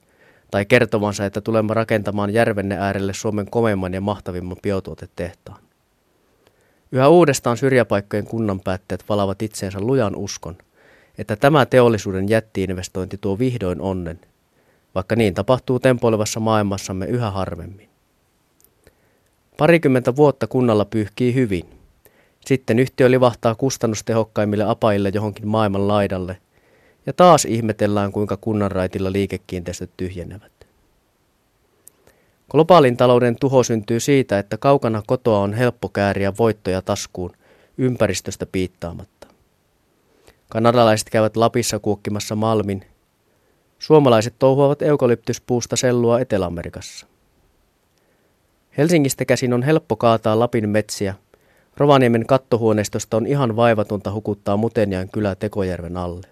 Speaker 17: tai kertovansa, että tulemme rakentamaan järvenne äärelle Suomen komeimman ja mahtavimman biotuotetehtaan. Yhä uudestaan syrjäpaikkojen kunnanpäätteet valavat itseensä lujan uskon – että tämä teollisuuden jättiinvestointi tuo vihdoin onnen, vaikka niin tapahtuu tempoilevassa maailmassamme yhä harvemmin. Parikymmentä vuotta kunnalla pyyhkii hyvin. Sitten yhtiö livahtaa kustannustehokkaimmille apaille johonkin maailman laidalle, ja taas ihmetellään, kuinka kunnan raitilla liikekiinteistöt tyhjenevät. Globaalin talouden tuho syntyy siitä, että kaukana kotoa on helppo kääriä voittoja taskuun ympäristöstä piittaamatta. Kanadalaiset käyvät Lapissa kuokkimassa malmin. Suomalaiset touhuavat eukalyptuspuusta sellua Etelä-Amerikassa. Helsingistä käsin on helppo kaataa Lapin metsiä. Rovaniemen kattohuoneistosta on ihan vaivatonta hukuttaa Mutenjan kylä Tekojärven alle.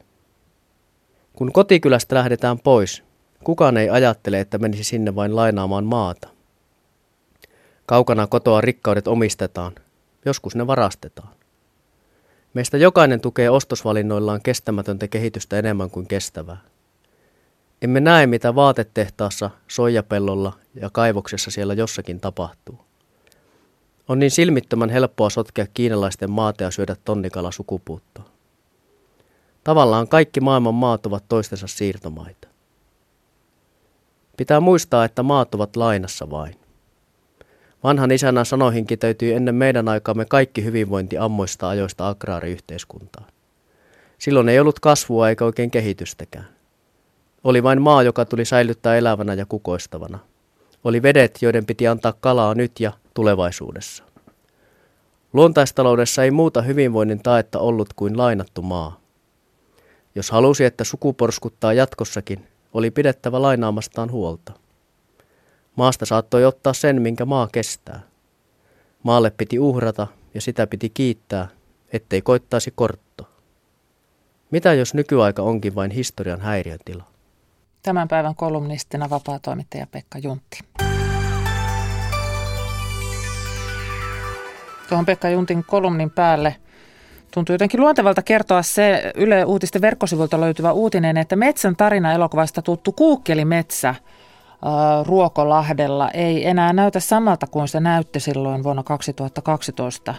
Speaker 17: Kun kotikylästä lähdetään pois, kukaan ei ajattele, että menisi sinne vain lainaamaan maata. Kaukana kotoa rikkaudet omistetaan, joskus ne varastetaan. Meistä jokainen tukee ostosvalinnoillaan kestämätöntä kehitystä enemmän kuin kestävää. Emme näe, mitä vaatetehtaassa, soijapellolla ja kaivoksessa siellä jossakin tapahtuu. On niin silmittömän helppoa sotkea kiinalaisten maata ja syödä tonnikala sukupuuttoa. Tavallaan kaikki maailman maat ovat toistensa siirtomaita. Pitää muistaa, että maat ovat lainassa vain. Vanhan isänä sanoihin kiteytyi ennen meidän aikaamme kaikki hyvinvointi ammoista ajoista agraariyhteiskuntaan. Silloin ei ollut kasvua eikä oikein kehitystäkään. Oli vain maa, joka tuli säilyttää elävänä ja kukoistavana. Oli vedet, joiden piti antaa kalaa nyt ja tulevaisuudessa. Luontaistaloudessa ei muuta hyvinvoinnin taetta ollut kuin lainattu maa. Jos halusi, että suku porskuttaa jatkossakin, oli pidettävä lainaamastaan huolta. Maasta saattoi ottaa sen, minkä maa kestää. Maalle piti uhrata ja sitä piti kiittää, ettei koittaisi kortto. Mitä jos nykyaika onkin vain historian häiriötila?
Speaker 3: Tämän päivän kolumnistina vapaatoimittaja Pekka Juntti. Tuohon Pekka Juntin kolumnin päälle tuntuu jotenkin luontevalta kertoa se Yle Uutisten verkkosivuilta löytyvä uutinen, että Metsän tarina elokuvasta tuttu Kuukkeli Metsä Ruokolahdella ei enää näytä samalta kuin se näytti silloin vuonna 2012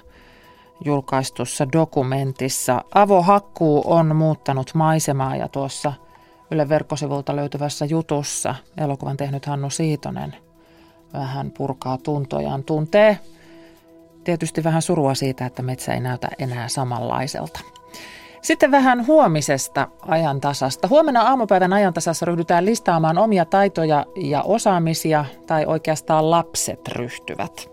Speaker 3: julkaistussa dokumentissa. Avohakkuu on muuttanut maisemaa ja tuossa – Yle verkkosivulta löytyvässä jutussa elokuvan tehnyt Hannu Siitonen vähän purkaa tuntojaan. Tuntee tietysti vähän surua siitä, että metsä ei näytä enää samanlaiselta. Sitten vähän huomisesta ajantasasta. Huomenna aamupäivän ajantasassa ryhdytään listaamaan omia taitoja ja osaamisia, tai oikeastaan lapset ryhtyvät.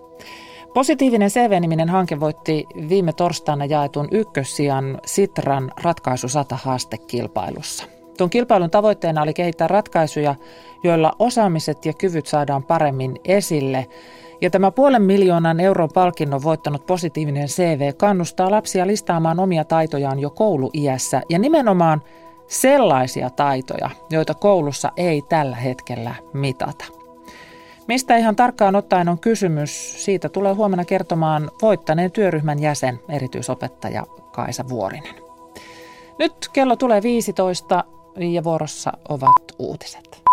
Speaker 3: Positiivinen CV-niminen hanke voitti viime torstaina jaetun ykkössijan Sitran ratkaisu 100 haastekilpailussa. Tuon kilpailun tavoitteena oli kehittää ratkaisuja, joilla osaamiset ja kyvyt saadaan paremmin esille. Ja tämä puolen miljoonan euron palkinnon voittanut positiivinen CV kannustaa lapsia listaamaan omia taitojaan jo kouluiässä ja nimenomaan sellaisia taitoja, joita koulussa ei tällä hetkellä mitata. Mistä ihan tarkkaan ottaen on kysymys, siitä tulee huomenna kertomaan voittaneen työryhmän jäsen, erityisopettaja Kaisa Vuorinen. Nyt kello tulee 15 ja vuorossa ovat uutiset.